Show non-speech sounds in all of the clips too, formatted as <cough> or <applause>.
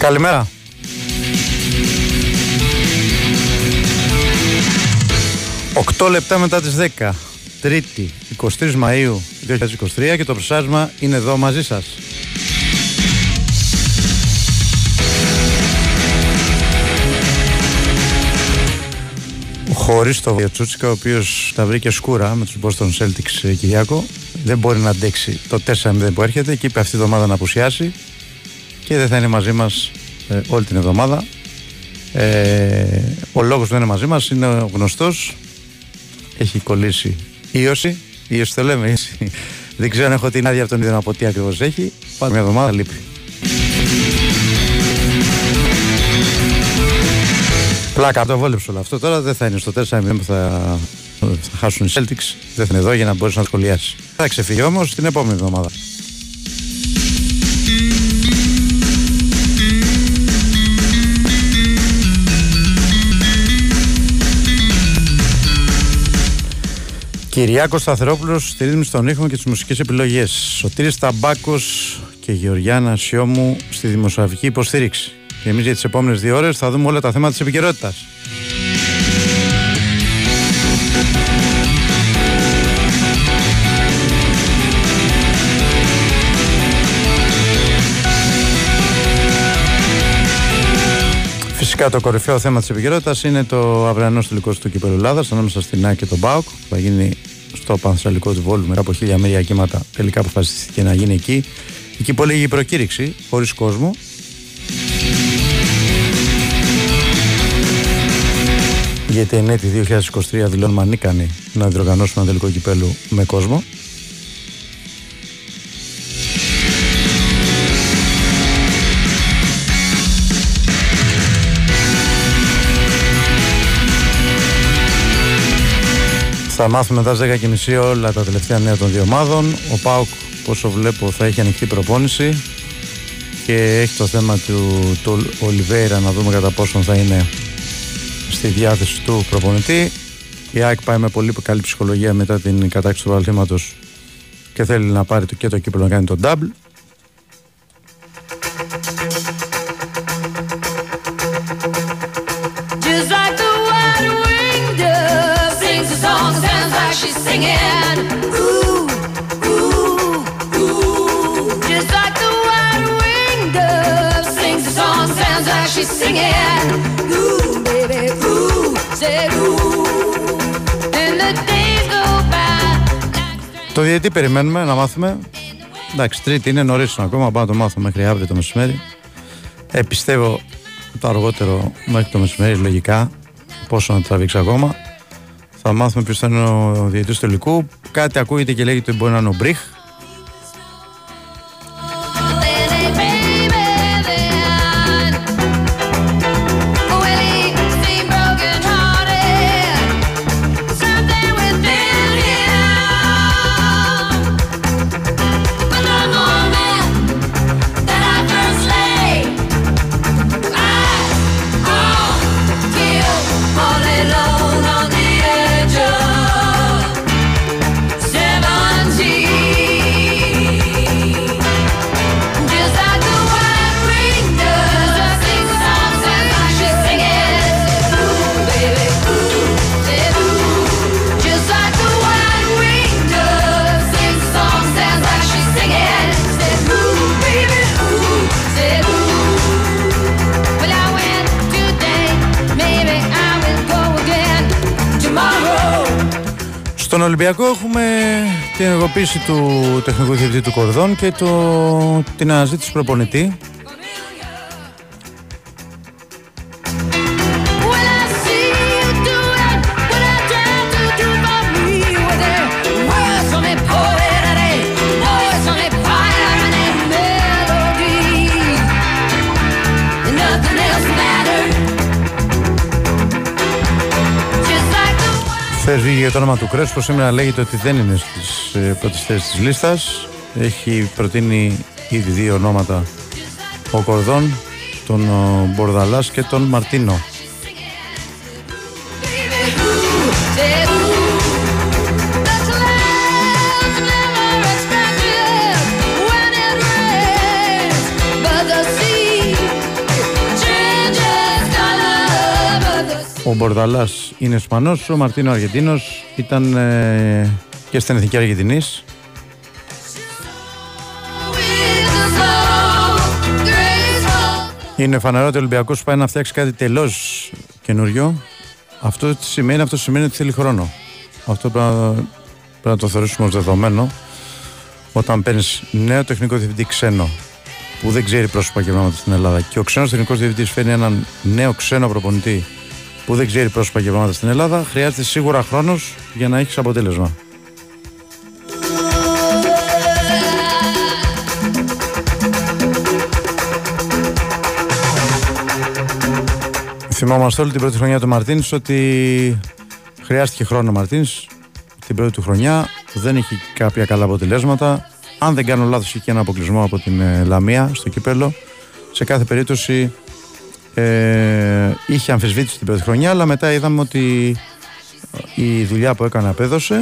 Καλημέρα. Οκτώ λεπτά μετά τις 10, Τρίτη, 23 Μαΐου 2023 και το προσάσμα είναι εδώ μαζί σας. Χωρίς το Τσούτσικα, ο οποίος τα βρήκε σκούρα με τους Boston Celtics ε, Κυριάκο, δεν μπορεί να αντέξει το 4-0 που έρχεται και είπε αυτή τη εβδομάδα να απουσιάσει και δεν θα είναι μαζί μας ε, όλη την εβδομάδα. Ε, ο λόγος που δεν είναι μαζί μας είναι ο γνωστός. Έχει κολλήσει ίωση. Ίωση το λέμε. δεν ξέρω αν έχω την άδεια από τον ίδιο από τι ακριβώς έχει. Πάμε μια εβδομάδα λείπει. Πλάκα, το βόλεψε όλο αυτό. Τώρα δεν θα είναι στο 4-0 που θα, θα χάσουν οι Celtics. Δεν θα είναι εδώ για να μπορέσει να σχολιάσεις. Θα ξεφύγει όμως την επόμενη εβδομάδα. Κυριάκος Σταθερόπουλος στη ρύθμιση των ήχων και τις μουσικές επιλογές. Σωτήρης Ταμπάκος και Γεωργιάνα Σιώμου στη δημοσιογραφική υποστήριξη. Και εμείς για τις επόμενες δύο ώρες θα δούμε όλα τα θέματα της επικαιρότητας. Φυσικά το κορυφαίο θέμα της επικαιρότητας είναι το αυριανό τελικό του κυπέλου Ελλάδας ανάμεσα στην ΑΚ και τον ΠΑΟΚ που θα γίνει στο Πανθραλικό του Βόλου μετά από χίλια μέρια κύματα. Τελικά αποφασίστηκε να γίνει εκεί. Εκεί που έλεγε η προκήρυξη, χωρίς κόσμο. Γιατί εν έτη 2023 δηλώνουμε ανίκανοι να διοργανώσουμε ένα τελικό κυπέλου με κόσμο. Θα μάθουμε μετά στις 10.30 όλα τα τελευταία νέα των δύο ομάδων. Ο ΠΑΟΚ, όσο βλέπω, θα έχει ανοιχτή προπόνηση και έχει το θέμα του, του Ολιβέηρα να δούμε κατά πόσο θα είναι στη διάθεση του προπονητή. Η ΑΕΚ πάει με πολύ καλή ψυχολογία μετά την κατάξυση του βαλθήματος και θέλει να πάρει και το κύπελο να κάνει τον double. Το διαιτή περιμένουμε να μάθουμε. Εντάξει, τρίτη είναι νωρίς ακόμα. Πάμε να το μάθουμε μέχρι αύριο το μεσημέρι. Ε, πιστεύω το αργότερο μέχρι το μεσημέρι, λογικά. Πόσο να τραβήξει ακόμα. Θα μάθουμε ποιος θα είναι ο διαιτή του τελικού. Κάτι ακούγεται και λέγεται ότι μπορεί να είναι ο Μπριχ. Ολυμπιακό έχουμε την ενεργοποίηση του τεχνικού διευθυντή του Κορδόν και το, την αναζήτηση προπονητή. Χθε βγήκε το όνομα του Κρέσπος. Σήμερα λέγεται ότι δεν είναι στις ε, πρώτες θέσεις της λίστας. Έχει προτείνει ήδη δύο ονόματα ο Κορδόν, τον Μπορδαλάς και τον Μαρτίνο. Ο Μπορδαλάς είναι Ισπανός, ο Μαρτίνο Αργεντίνος ήταν ε, και στην Εθνική Αργεντινής. Είναι φανερό ότι ο Ολυμπιακός πάει να φτιάξει κάτι τελώς καινούριο. Αυτό σημαίνει, αυτό σημαίνει ότι θέλει χρόνο. Αυτό πρέπει να, πρέπει να το θεωρήσουμε ως δεδομένο. Όταν παίρνεις νέο τεχνικό διευθυντή ξένο που δεν ξέρει πρόσωπα και πράγματα στην Ελλάδα και ο ξένος τεχνικός διευθυντής φέρνει έναν νέο ξένο προπονητή που δεν ξέρει πρόσωπα και πράγματα στην Ελλάδα, χρειάζεται σίγουρα χρόνος για να έχεις αποτέλεσμα. Θυμόμαστε όλη την πρώτη χρονιά του Μαρτίνς ότι χρειάστηκε χρόνο ο Μαρτίνς την πρώτη του χρονιά. Δεν είχε κάποια καλά αποτελέσματα. Αν δεν κάνω λάθος, είχε και ένα αποκλεισμό από την ε, Λαμία στο κύπελο. Σε κάθε περίπτωση ε, είχε αμφισβήτηση την πρώτη χρονιά, αλλά μετά είδαμε ότι η δουλειά που έκανε απέδωσε.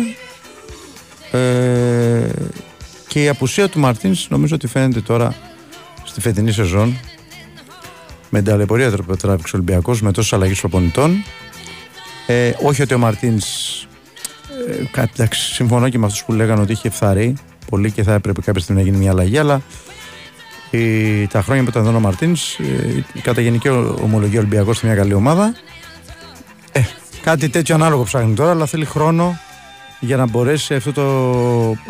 Ε, και η απουσία του Μαρτίνς νομίζω ότι φαίνεται τώρα στη φετινή σεζόν. Με την ταλαιπωρία που τράβηξε ο Ολυμπιακός με τόσες αλλαγές προπονητών ε, όχι ότι ο Μαρτίνς ε, συμφωνώ και με αυτούς που λέγανε ότι είχε φθαρεί πολύ και θα έπρεπε κάποια στιγμή να γίνει μια αλλαγή αλλά η, τα χρόνια που ήταν εδώ ο Μαρτίνς, ε, κατά γενική ομολογία Ολυμπιακός σε μια καλή ομάδα. Ε, κάτι τέτοιο ανάλογο ψάχνει τώρα, αλλά θέλει χρόνο για να μπορέσει αυτό, το,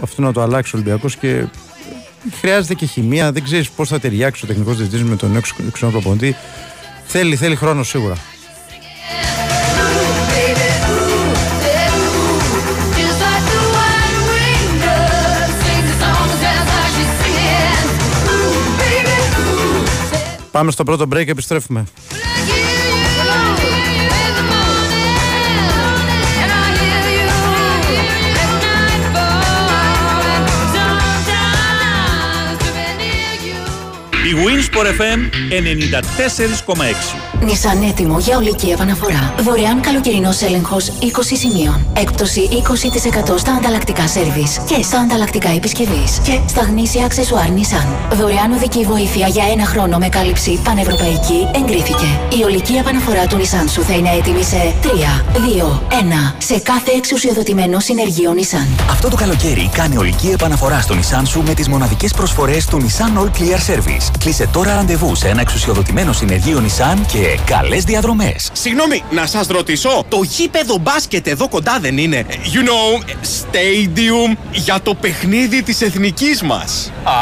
αυτό να το αλλάξει ο Ολυμπιακός και χρειάζεται και χημεία. Δεν ξέρεις πώς θα ταιριάξει ο τεχνικός διευθυντής με τον νέο ξενό προπονητή. Θέλει, θέλει χρόνο σίγουρα. Πάμε στο πρώτο break, επιστρέφουμε. Η Winsport FM 94,6 Νισάν έτοιμο για ολική επαναφορά. Δωρεάν καλοκαιρινός έλεγχος 20 σημείων. Έκπτωση 20% στα ανταλλακτικά σερβις και στα ανταλλακτικά επισκευής. Και στα γνήσια αξεσουάρ Νισάν. Δωρεάν οδική βοήθεια για ένα χρόνο με κάλυψη πανευρωπαϊκή εγκρίθηκε. Η ολική επαναφορά του Νισάν σου θα είναι έτοιμη σε 3, 2, 1 σε κάθε εξουσιοδοτημένο συνεργείο Νισάν. Αυτό το καλοκαίρι κάνει ολική επαναφορά στο Νισάν σου με τις μοναδικές προσφορές του Nissan All Clear Service. Κλείσε τώρα ραντεβού σε ένα εξουσιοδοτημένο συνεργείο Nissan και καλές διαδρομές. Συγγνώμη, να σας ρωτήσω, το γήπεδο μπάσκετ εδώ κοντά δεν είναι, you know, stadium για το παιχνίδι της εθνικής μας. Α,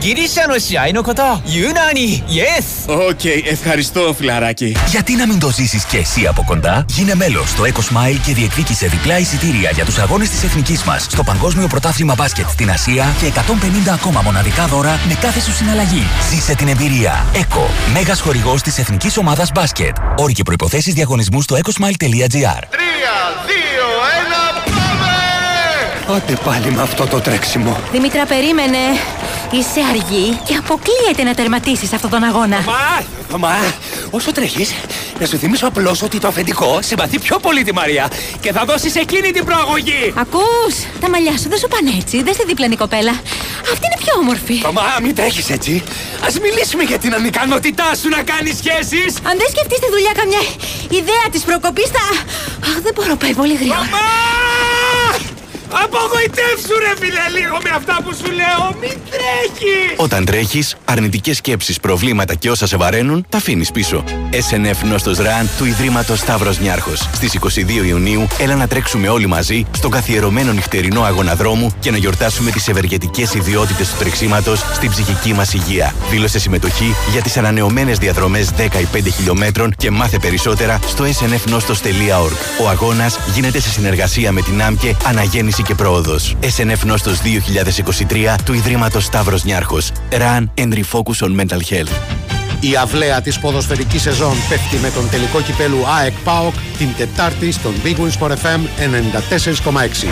Girisha no shiai no koto. Yunani, yes. OK, ευχαριστώ, φιλαράκι. Γιατί να μην το ζήσεις και εσύ από κοντά, γίνε μέλος στο ΕΚΟ Smile και διεκδίκησε διπλά εισιτήρια για τους αγώνες της εθνικής μας στο Παγκόσμιο Πρωτάθλημα Μπάσκετ στην Ασία και 150 ακόμα μοναδικά δώρα με κάθε σου συναλλαγή. Ζήσε την εμπειρία. ΕΚΟ, μέγας χορηγός της εθνικής ομάδας μπάσκετ. Όροι και προϋποθέσεις διαγωνισμού στο ekosmile.gr. 3, 2, 1, πάμε! Άντε πάλι με αυτό το τρέξιμο. Δήμητρα, περίμενε. Είσαι αργή και αποκλείεται να τερματίσεις αυτόν τον αγώνα. Μα, μα, όσο τρέχεις, να σου θυμίσω απλώς ότι το αφεντικό συμπαθεί πιο πολύ τη Μαρία και θα δώσει εκείνη την προαγωγή. Ακούς! Τα μαλλιά σου δεν σου πάνε έτσι. Δεν στη δίπλανη κοπέλα. Αυτή είναι πιο όμορφη. Μα, μην τρέχεις έτσι. Α μιλήσουμε για την ανικανότητά σου να κάνεις σχέσεις. Αν δεν σκεφτείς τη δουλειά καμιά ιδέα της προκοπής, θα. Αχ, δεν μπορώ, πάει πολύ γρήγορα. Μαμά! Απογοητεύσου ρε φίλε λίγο με αυτά που σου λέω. Μην τρέχεις. Όταν τρέχεις, αρνητικές σκέψεις, προβλήματα και όσα σε βαραίνουν Τα αφήνεις πίσω. SNF Νόστος Run του Ιδρύματος Σταύρος Νιάρχος. Στις 22 Ιουνίου έλα να τρέξουμε όλοι μαζί Στον καθιερωμένο νυχτερινό αγώνα δρόμου Και να γιορτάσουμε τις ευεργετικές ιδιότητες του τρεξίματος Στην ψυχική μας υγεία. Δήλωσε συμμετοχή για τις ανανεωμένες διαδρομές 10 5 χιλιόμετρων Και μάθε περισσότερα στο snfnostos.org Ο αγώνας γίνεται σε συνεργασία με την ΆΜΚΕ Αναγέννηση και πρόοδος. SNF Νόστος 2023 του Ιδρύματος Σταύρος Νιάρχος. Run and refocus on mental health. Η αυλαία της ποδοσφαιρικής σεζόν πέφτει με τον τελικό κυπέλου ΑΕΚ ΠΑΟΚ την Τετάρτη στον Big Wins for FM 94,6.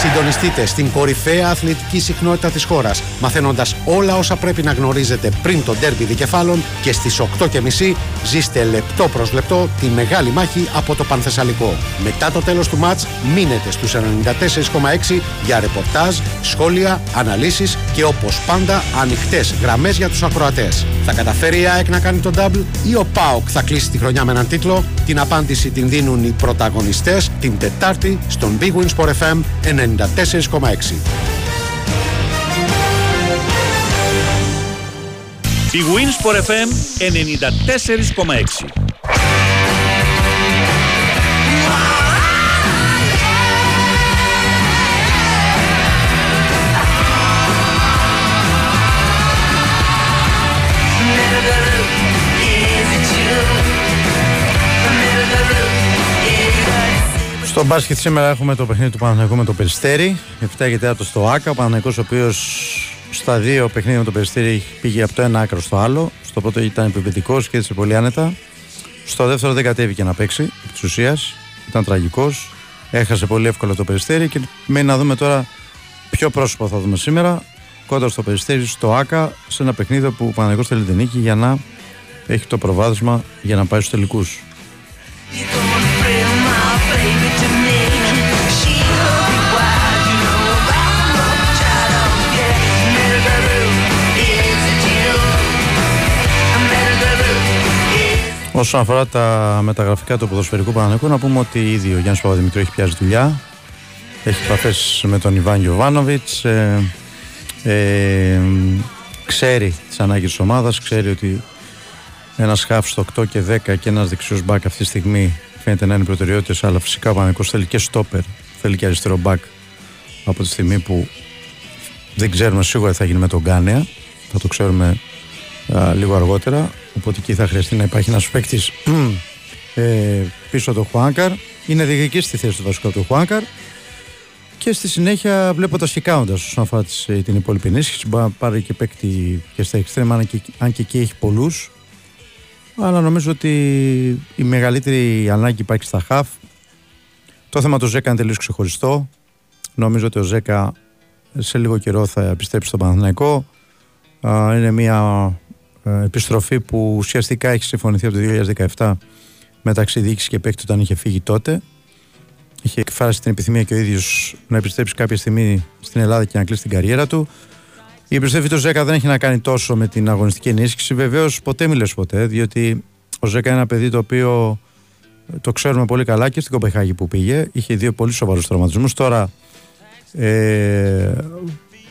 Συντονιστείτε στην κορυφαία αθλητική συχνότητα της χώρας, μαθαίνοντας όλα όσα πρέπει να γνωρίζετε πριν το ντέρμπι δικεφάλων και στις 8.30 Ζήστε λεπτό προς λεπτό τη μεγάλη μάχη από το Πανθεσσαλικό. Μετά το τέλος του μάτς μείνετε στους 94,6 για ρεπορτάζ, σχόλια, αναλύσεις και όπως πάντα ανοιχτές γραμμές για τους ακροατές. Θα καταφέρει η ΑΕΚ να κάνει τον double ή ο ΠΑΟΚ θα κλείσει τη χρονιά με έναν τίτλο; Την απάντηση την δίνουν οι πρωταγωνιστές την Τετάρτη στον Big Wins for FM Ενενηντατέσσερι κομμάξι. Η Wins FM ενεενηντατέσσερι κομμάξι. Στο μπάσκετ σήμερα έχουμε το παιχνίδι του Παναθηναϊκού με το Περιστέρι. 7 και 4 στο ΑΚΑ. Ο Παναθηναϊκός ο οποίος στα δύο παιχνίδια με το Περιστέρι πήγε από το ένα άκρο στο άλλο. Στο πρώτο ήταν επιβετικό και έτσι πολύ άνετα. Στο δεύτερο δεν κατέβηκε να παίξει της ουσίας. Ήταν τραγικός. Έχασε πολύ εύκολα το Περιστέρι και μένει να δούμε τώρα ποιο πρόσωπο θα δούμε σήμερα. Κόντρα στο Περιστέρι, στο ΑΚΑ, σε ένα παιχνίδι που ο Παναθηναϊκός θέλει την νίκη για να έχει το προβάδισμα για να πάει στους τελικούς. Όσον αφορά τα μεταγραφικά του ποδοσφαιρικού Παναγενικού, να πούμε ότι ήδη ο Γιάννης Παπαδημητρίου έχει πιάσει δουλειά. Έχει επαφές με τον Ιβάν Γιοβάνοβιτ. Ε, ε, ξέρει τις ανάγκες της ομάδας, ξέρει ότι ένας χάφς στο 8 και 10 και ένας δεξιός μπακ αυτή τη στιγμή φαίνεται να είναι προτεραιότητες, αλλά φυσικά ο Παναγενικό θέλει και στόπερ, θέλει και αριστερό μπακ από τη στιγμή που δεν ξέρουμε σίγουρα τι θα γίνει με τον Γκάνεα. Θα το ξέρουμε α, λίγο αργότερα. Οπότε εκεί θα χρειαστεί να υπάρχει ένας παίκτης <clears throat> ε, πίσω από τον Χουάνκαρ. Είναι διεκδική στη θέση του βασικού του Χουάνκαρ. Και στη συνέχεια βλέποντα και κάνοντα όσον αφορά ε, την υπόλοιπη ενίσχυση, μπορεί να πάρει και παίκτη και στα εξτρέμα, αν και, αν και εκεί έχει πολλούς. Αλλά νομίζω ότι η μεγαλύτερη ανάγκη υπάρχει στα χαφ. Το θέμα του Ζέκα είναι τελείως ξεχωριστό. Νομίζω ότι ο Ζέκα σε λίγο καιρό θα επιστρέψει στον Παναθηναϊκό. Είναι μια ε, επιστροφή που ουσιαστικά έχει συμφωνηθεί από το 2017 μεταξύ διοίκησης και παίκτη όταν είχε φύγει τότε. Είχε εκφράσει την επιθυμία και ο ίδιος να επιστρέψει κάποια στιγμή στην Ελλάδα και να κλείσει την καριέρα του. Η επιστροφή του Ζέκα δεν έχει να κάνει τόσο με την αγωνιστική ενίσχυση. Βεβαίως ποτέ μιλέ ποτέ, διότι ο Ζέκα είναι ένα παιδί το οποίο το ξέρουμε πολύ καλά και στην Κοπεχάγη που πήγε. Είχε δύο πολύ σοβαρούς τραυματισμούς. Τώρα ε,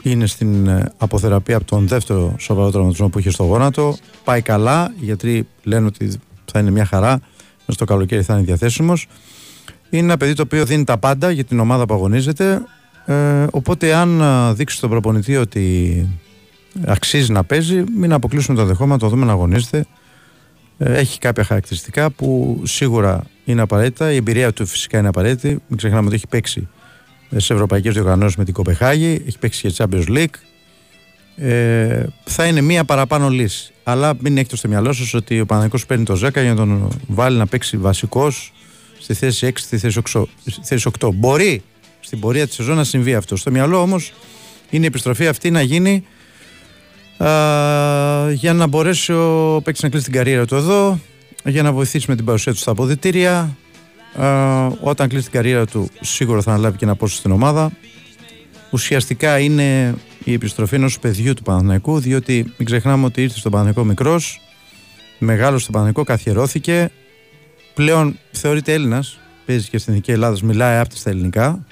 είναι στην ε, αποθεραπεία από τον δεύτερο σοβαρό τραυματισμό που είχε στο γόνατο. Πάει καλά, οι γιατροί λένε ότι θα είναι μια χαρά. Μέσα στο καλοκαίρι θα είναι διαθέσιμος. Είναι ένα παιδί το οποίο δίνει τα πάντα για την ομάδα που αγωνίζεται. Ε, οπότε, αν ε, δείξει στον προπονητή ότι αξίζει να παίζει, μην αποκλείσουμε το δεχόμενο, το δούμε να αγωνίζεται. Ε, έχει κάποια χαρακτηριστικά που σίγουρα είναι απαραίτητα. Η εμπειρία του φυσικά είναι απαραίτητη. Μην ξεχνάμε ότι έχει παίξει σε ευρωπαϊκές διοργανώσεις με την Κοπεχάγη, έχει παίξει και Champions League. Ε, θα είναι μία παραπάνω λύση. Αλλά μην έχετε στο μυαλό σας ότι ο Παναγικό παίρνει το 10 για να τον βάλει να παίξει βασικός στη θέση 6, στη θέση 8. Στη θέση 8. Μπορεί στην πορεία της σεζόν να συμβεί αυτό. Στο μυαλό όμως είναι η επιστροφή αυτή να γίνει α, για να μπορέσει ο παίκτης να κλείσει την καριέρα του εδώ, για να βοηθήσει με την παρουσία του στα αποδητήρια, όταν κλείσει την καριέρα του σίγουρα θα αναλάβει και ένα πόσο στην ομάδα. Ουσιαστικά είναι η επιστροφή ενός παιδιού του Παναθηναϊκού διότι μην ξεχνάμε ότι ήρθε στον Παναθηναϊκό μικρός, μεγάλος στον Παναθηναϊκό, καθιερώθηκε. Πλέον θεωρείται Έλληνας, παίζει και στην Εθνική Ελλάδας, μιλάει άπτης στα ελληνικά.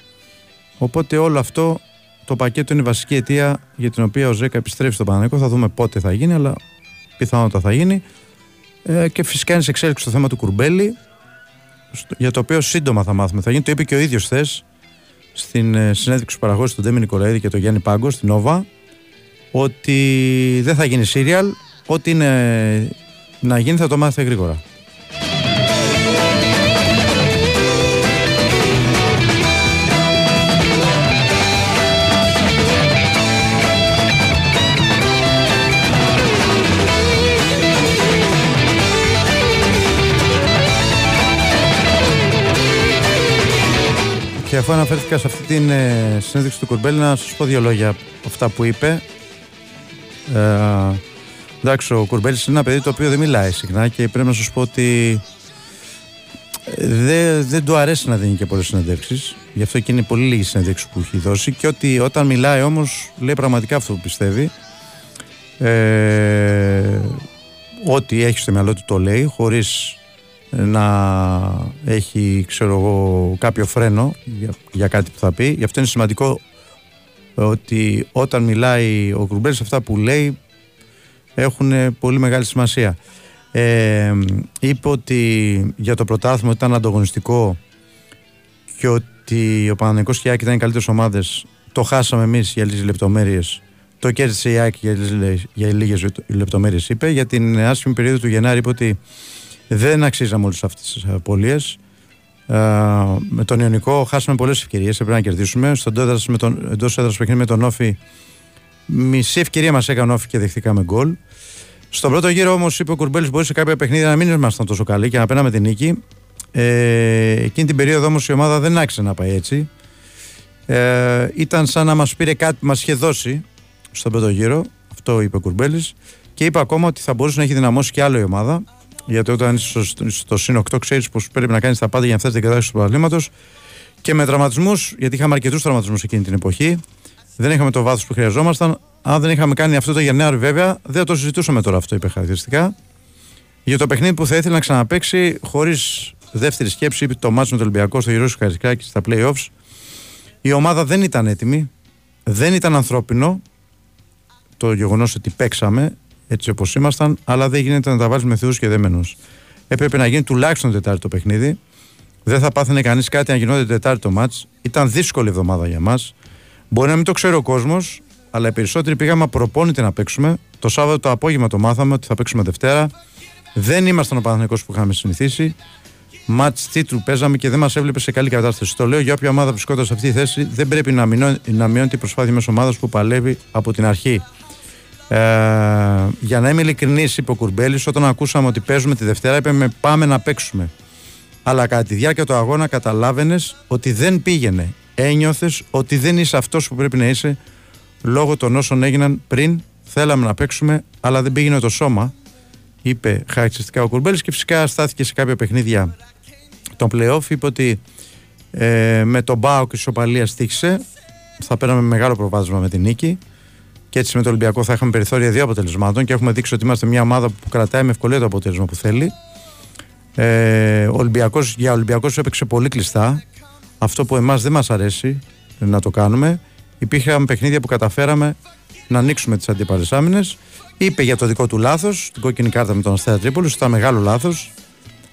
Οπότε όλο αυτό το πακέτο είναι η βασική αιτία για την οποία ο Ζέκα επιστρέφει στον Παναθηναϊκό. Θα δούμε πότε θα γίνει αλλά πιθανότατα θα γίνει. Ε, και φυσικά είναι σε εξέλιξη το θέμα του Κουρμπέλη για το οποίο σύντομα θα μάθουμε. Θα γίνει, το είπε και ο ίδιος χθες στην ε, συνέντευξη που παραγώσει του Ντέμι Νικολαίδη και τον Γιάννη Πάγκο στην Όβα, ότι δεν θα γίνει σύριαλ, ό,τι είναι να γίνει θα το μάθει γρήγορα. Και αφού αναφέρθηκα σε αυτή την ε, συνέντευξη του Κουρμπέλη, να σας πω δύο λόγια από αυτά που είπε. Ε, Εντάξει, ο Κουρμπέλης είναι ένα παιδί το οποίο δεν μιλάει συχνά και πρέπει να σας πω ότι ε, δεν, δεν του αρέσει να δίνει και πολλές συνεντεύξεις. Γι' αυτό και είναι πολύ λίγες συνεντεύξεις που έχει δώσει. Και ότι όταν μιλάει όμως λέει πραγματικά αυτό που πιστεύει. Ε, ό,τι έχει στο μυαλό του το λέει, χωρίς να έχει ξέρω εγώ, κάποιο φρένο για, για κάτι που θα πει. Γι' αυτό είναι σημαντικό ότι όταν μιλάει ο Κουρμπέλης αυτά που λέει έχουν πολύ μεγάλη σημασία. Ε, είπε ότι για το πρωτάθλημα ήταν ανταγωνιστικό και ότι ο Παναγενικός και η ήταν οι καλύτερες ομάδες το χάσαμε εμείς για λίγες λεπτομέρειες το κέρδισε η ΑΕΚ για, για λίγες λεπτομέρειες είπε για την άσχημη περίοδο του Γενάρη είπε ότι δεν αξίζαμε όλες αυτές τις απολίες ε, με τον Ιωνικό χάσαμε πολλές ευκαιρίες έπρεπε να κερδίσουμε στον εντός με τον, εντός έδρας παιχνίδι με τον Όφη μισή ευκαιρία μας έκανε Όφη και δεχτήκαμε γκολ στον πρώτο γύρο όμως είπε ο Κουρμπέλης μπορεί σε κάποια παιχνίδια να μην ήμασταν τόσο καλοί και να παίρναμε την νίκη. Ε, εκείνη την περίοδο όμως η ομάδα δεν άξιζε να πάει έτσι. Ε, ήταν σαν να μας πήρε κάτι που μας είχε δώσει στον πρώτο γύρο. Αυτό είπε ο Κουρμπέλης. Και είπε ακόμα ότι θα μπορούσε να έχει δυναμώσει και άλλο η ομάδα. Γιατί όταν είσαι στο, στο συν 8, ξέρεις πως πρέπει να κάνεις τα πάντα για να φτάσεις την κατάσταση του παραδείγματο. Και με τραυματισμούς, γιατί είχαμε αρκετούς τραυματισμούς εκείνη την εποχή. Δεν είχαμε το βάθος που χρειαζόμασταν. Αν δεν είχαμε κάνει αυτό το Γενάρη, βέβαια, δεν θα το συζητούσαμε τώρα αυτό, είπε χαρακτηριστικά. Για το παιχνίδι που θα ήθελε να ξαναπέξει χωρίς δεύτερη σκέψη, είπε το μάτσο με το Ολυμπιακό στο γύρο Καρισκάκη στα playoffs. Η ομάδα δεν ήταν έτοιμη, δεν ήταν ανθρώπινο το γεγονός ότι παίξαμε έτσι όπως ήμασταν, αλλά δεν γίνεται να τα βάλεις με θεούς και δεμένους. Έπρεπε να γίνει τουλάχιστον Τετάρτη το παιχνίδι. Δεν θα πάθαινε κανείς κάτι αν γινόταν Τετάρτη το μάτς. Ήταν δύσκολη εβδομάδα για μας. Μπορεί να μην το ξέρει ο κόσμος, αλλά οι περισσότεροι πήγαμε προπόνητοι να παίξουμε. Το Σάββατο το απόγευμα το μάθαμε ότι θα παίξουμε Δευτέρα. Δεν ήμασταν ο Παναθηναϊκός που είχαμε συνηθίσει. Ματ τίτλου παίζαμε και δεν μας έβλεπε σε καλή κατάσταση. Το λέω για όποια ομάδα βρισκόταν σε αυτή τη θέση, δεν πρέπει να, μειώνει, να μειώνει την προσπάθεια μιας ομάδας που παλεύει από την αρχή. Ε, για να είμαι ειλικρινής, είπε ο Κουρμπέλης, όταν ακούσαμε ότι παίζουμε τη Δευτέρα, είπαμε πάμε να παίξουμε. Αλλά κατά τη διάρκεια του αγώνα καταλάβαινες ότι δεν πήγαινε. Ένιωθες ότι δεν είσαι αυτός που πρέπει να είσαι λόγω των όσων έγιναν πριν. Θέλαμε να παίξουμε, αλλά δεν πήγαινε το σώμα, είπε χαρακτηριστικά ο Κουρμπέλης και φυσικά στάθηκε σε κάποια παιχνίδια τον playoff. Είπε ότι ε, με τον Μπάο και η Σοπαλία στήχησε. Θα παίρναμε μεγάλο προβάδισμα με την νίκη. Και έτσι με το Ολυμπιακό θα είχαμε περιθώρια δύο αποτελεσμάτων και έχουμε δείξει ότι είμαστε μια ομάδα που κρατάει με ευκολία το αποτέλεσμα που θέλει. Ε, Ολυμπιακός, για Ολυμπιακός έπαιξε πολύ κλειστά. Αυτό που εμάς δεν μας αρέσει να το κάνουμε. Υπήρχαν παιχνίδια που καταφέραμε να ανοίξουμε τις αντίπαλες άμυνες. Είπε για το δικό του λάθος, την κόκκινη κάρτα με τον Αστέρα Τρίπολη, ήταν μεγάλο λάθος.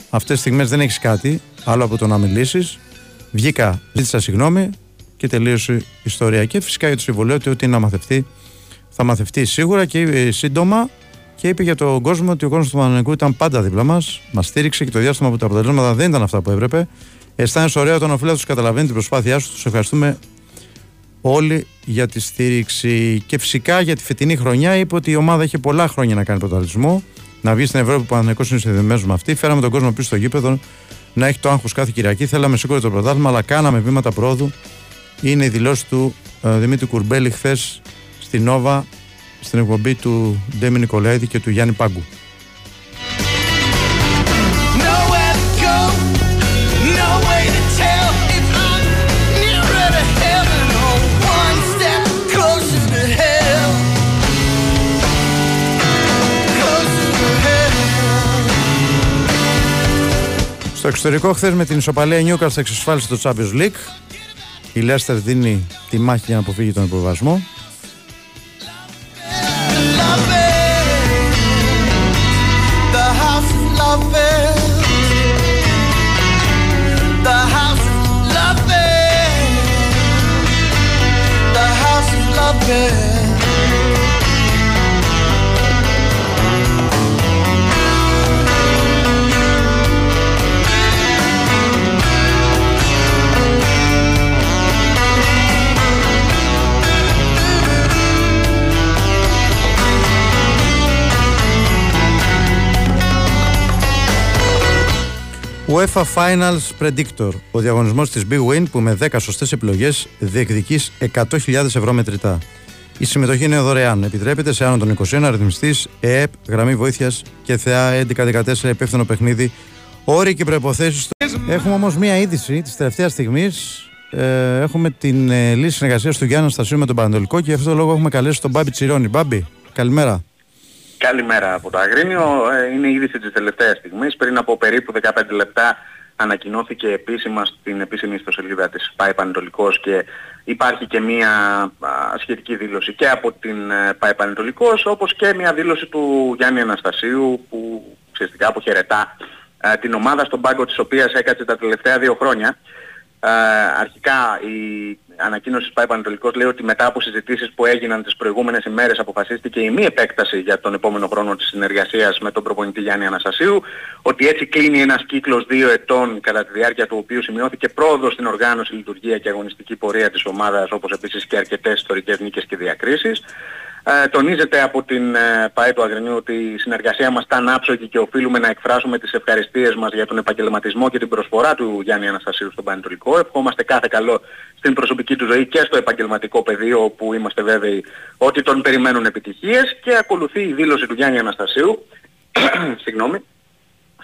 Αυτές τις στιγμές δεν έχεις κάτι άλλο από το να μιλήσεις. Βγήκα, ζήτησα συγγνώμη και τελείωσε η ιστορία. Και φυσικά για το συμβολέο ότι ό,τι να μαθευτεί θα μαθευτεί σίγουρα και σύντομα. Και είπε για τον κόσμο ότι ο κόσμος του Παναγενικού ήταν πάντα δίπλα μας. Μας στήριξε και το διάστημα που τα αποτελέσματα δεν ήταν αυτά που έπρεπε. Αισθάνεσαι ωραίο όταν ο φίλος τους καταλαβαίνει την προσπάθειά σου. Τους ευχαριστούμε όλοι για τη στήριξη. Και φυσικά για τη φετινή χρονιά είπε ότι η ομάδα είχε πολλά χρόνια να κάνει πρωταθλητισμό. Να βγει στην Ευρώπη που ο είναι συνδεδεμένος με αυτή. Φέραμε τον κόσμο πίσω στο γήπεδο να έχει το άγχος κάθε Κυριακή. Θέλαμε σίγουρα το πρωτάθλημα, αλλά κάναμε βήματα πρόοδου. Είναι η δηλώση του ε, Δημήτρη Κουρμπέλη χθες στην Νόβα στην εκπομπή του Ντέμι Νικολαίδη και του Γιάννη Πάγκου. Στο εξωτερικό, χθες με την ισοπαλία Νιούκαστ εξασφάλισε το Champions League. Η Λέστερ δίνει τη μάχη για να αποφύγει τον υποβασμό. UEFA Finals Predictor, ο διαγωνισμός της Big Win που με 10 σωστές επιλογές διεκδικείς 100.000 ευρώ μετρητά. Η συμμετοχή είναι δωρεάν. Επιτρέπεται σε άνω των 21 αριθμιστής ΕΕΠ, γραμμή βοήθειας και ΘΕΑ 1114 υπεύθυνο παιχνίδι. Όροι και προποθέσει. Έχουμε όμως μία είδηση της τελευταίας στιγμής. Ε, έχουμε την ε, λύση συνεργασίας του Γιάννη Στασίου με τον Πανατολικό και γι' αυτό το λόγο έχουμε καλέσει τον Μπάμπη Τσιρόνι. Μπάμπη, καλημέρα. Καλημέρα από το Αγρίνιο. Ε, Είναι η είδηση της τελευταίας στιγμής. Πριν από περίπου 15 λεπτά ανακοινώθηκε επίσημα στην επίσημη ιστοσελίδα της ΠΑΕ Πανετολικός και υπάρχει και μία α, σχετική δήλωση και από την ε, ΠΑΕ Πανετολικός όπως και μία δήλωση του Γιάννη Αναστασίου που ουσιαστικά αποχαιρετά ε, την ομάδα στον πάγκο της οποίας έκατσε τα τελευταία δύο χρόνια. Ε, αρχικά η ανακοίνωση της ΠΑΕ Πανατολικός λέει ότι μετά από συζητήσεις που έγιναν τις προηγούμενες ημέρες αποφασίστηκε η μη επέκταση για τον επόμενο χρόνο της συνεργασίας με τον προπονητή Γιάννη Αναστασίου, ότι έτσι κλείνει ένας κύκλος δύο ετών κατά τη διάρκεια του οποίου σημειώθηκε πρόοδος στην οργάνωση, λειτουργία και αγωνιστική πορεία της ομάδας, όπως επίσης και αρκετές ιστορικές νίκες και διακρίσεις. Ε, τονίζεται από την ε, ΠαΕ του Αγρινίου ότι η συνεργασία μας ήταν άψογη και οφείλουμε να εκφράσουμε τις ευχαριστίες μας για τον επαγγελματισμό και την προσφορά του Γιάννη Αναστασίου στον Πανετολικό. Ευχόμαστε κάθε καλό στην προσωπική του ζωή και στο επαγγελματικό πεδίο όπου είμαστε βέβαιοι ότι τον περιμένουν επιτυχίες και ακολουθεί η δήλωση του Γιάννη Αναστασίου <coughs> συγγνώμη,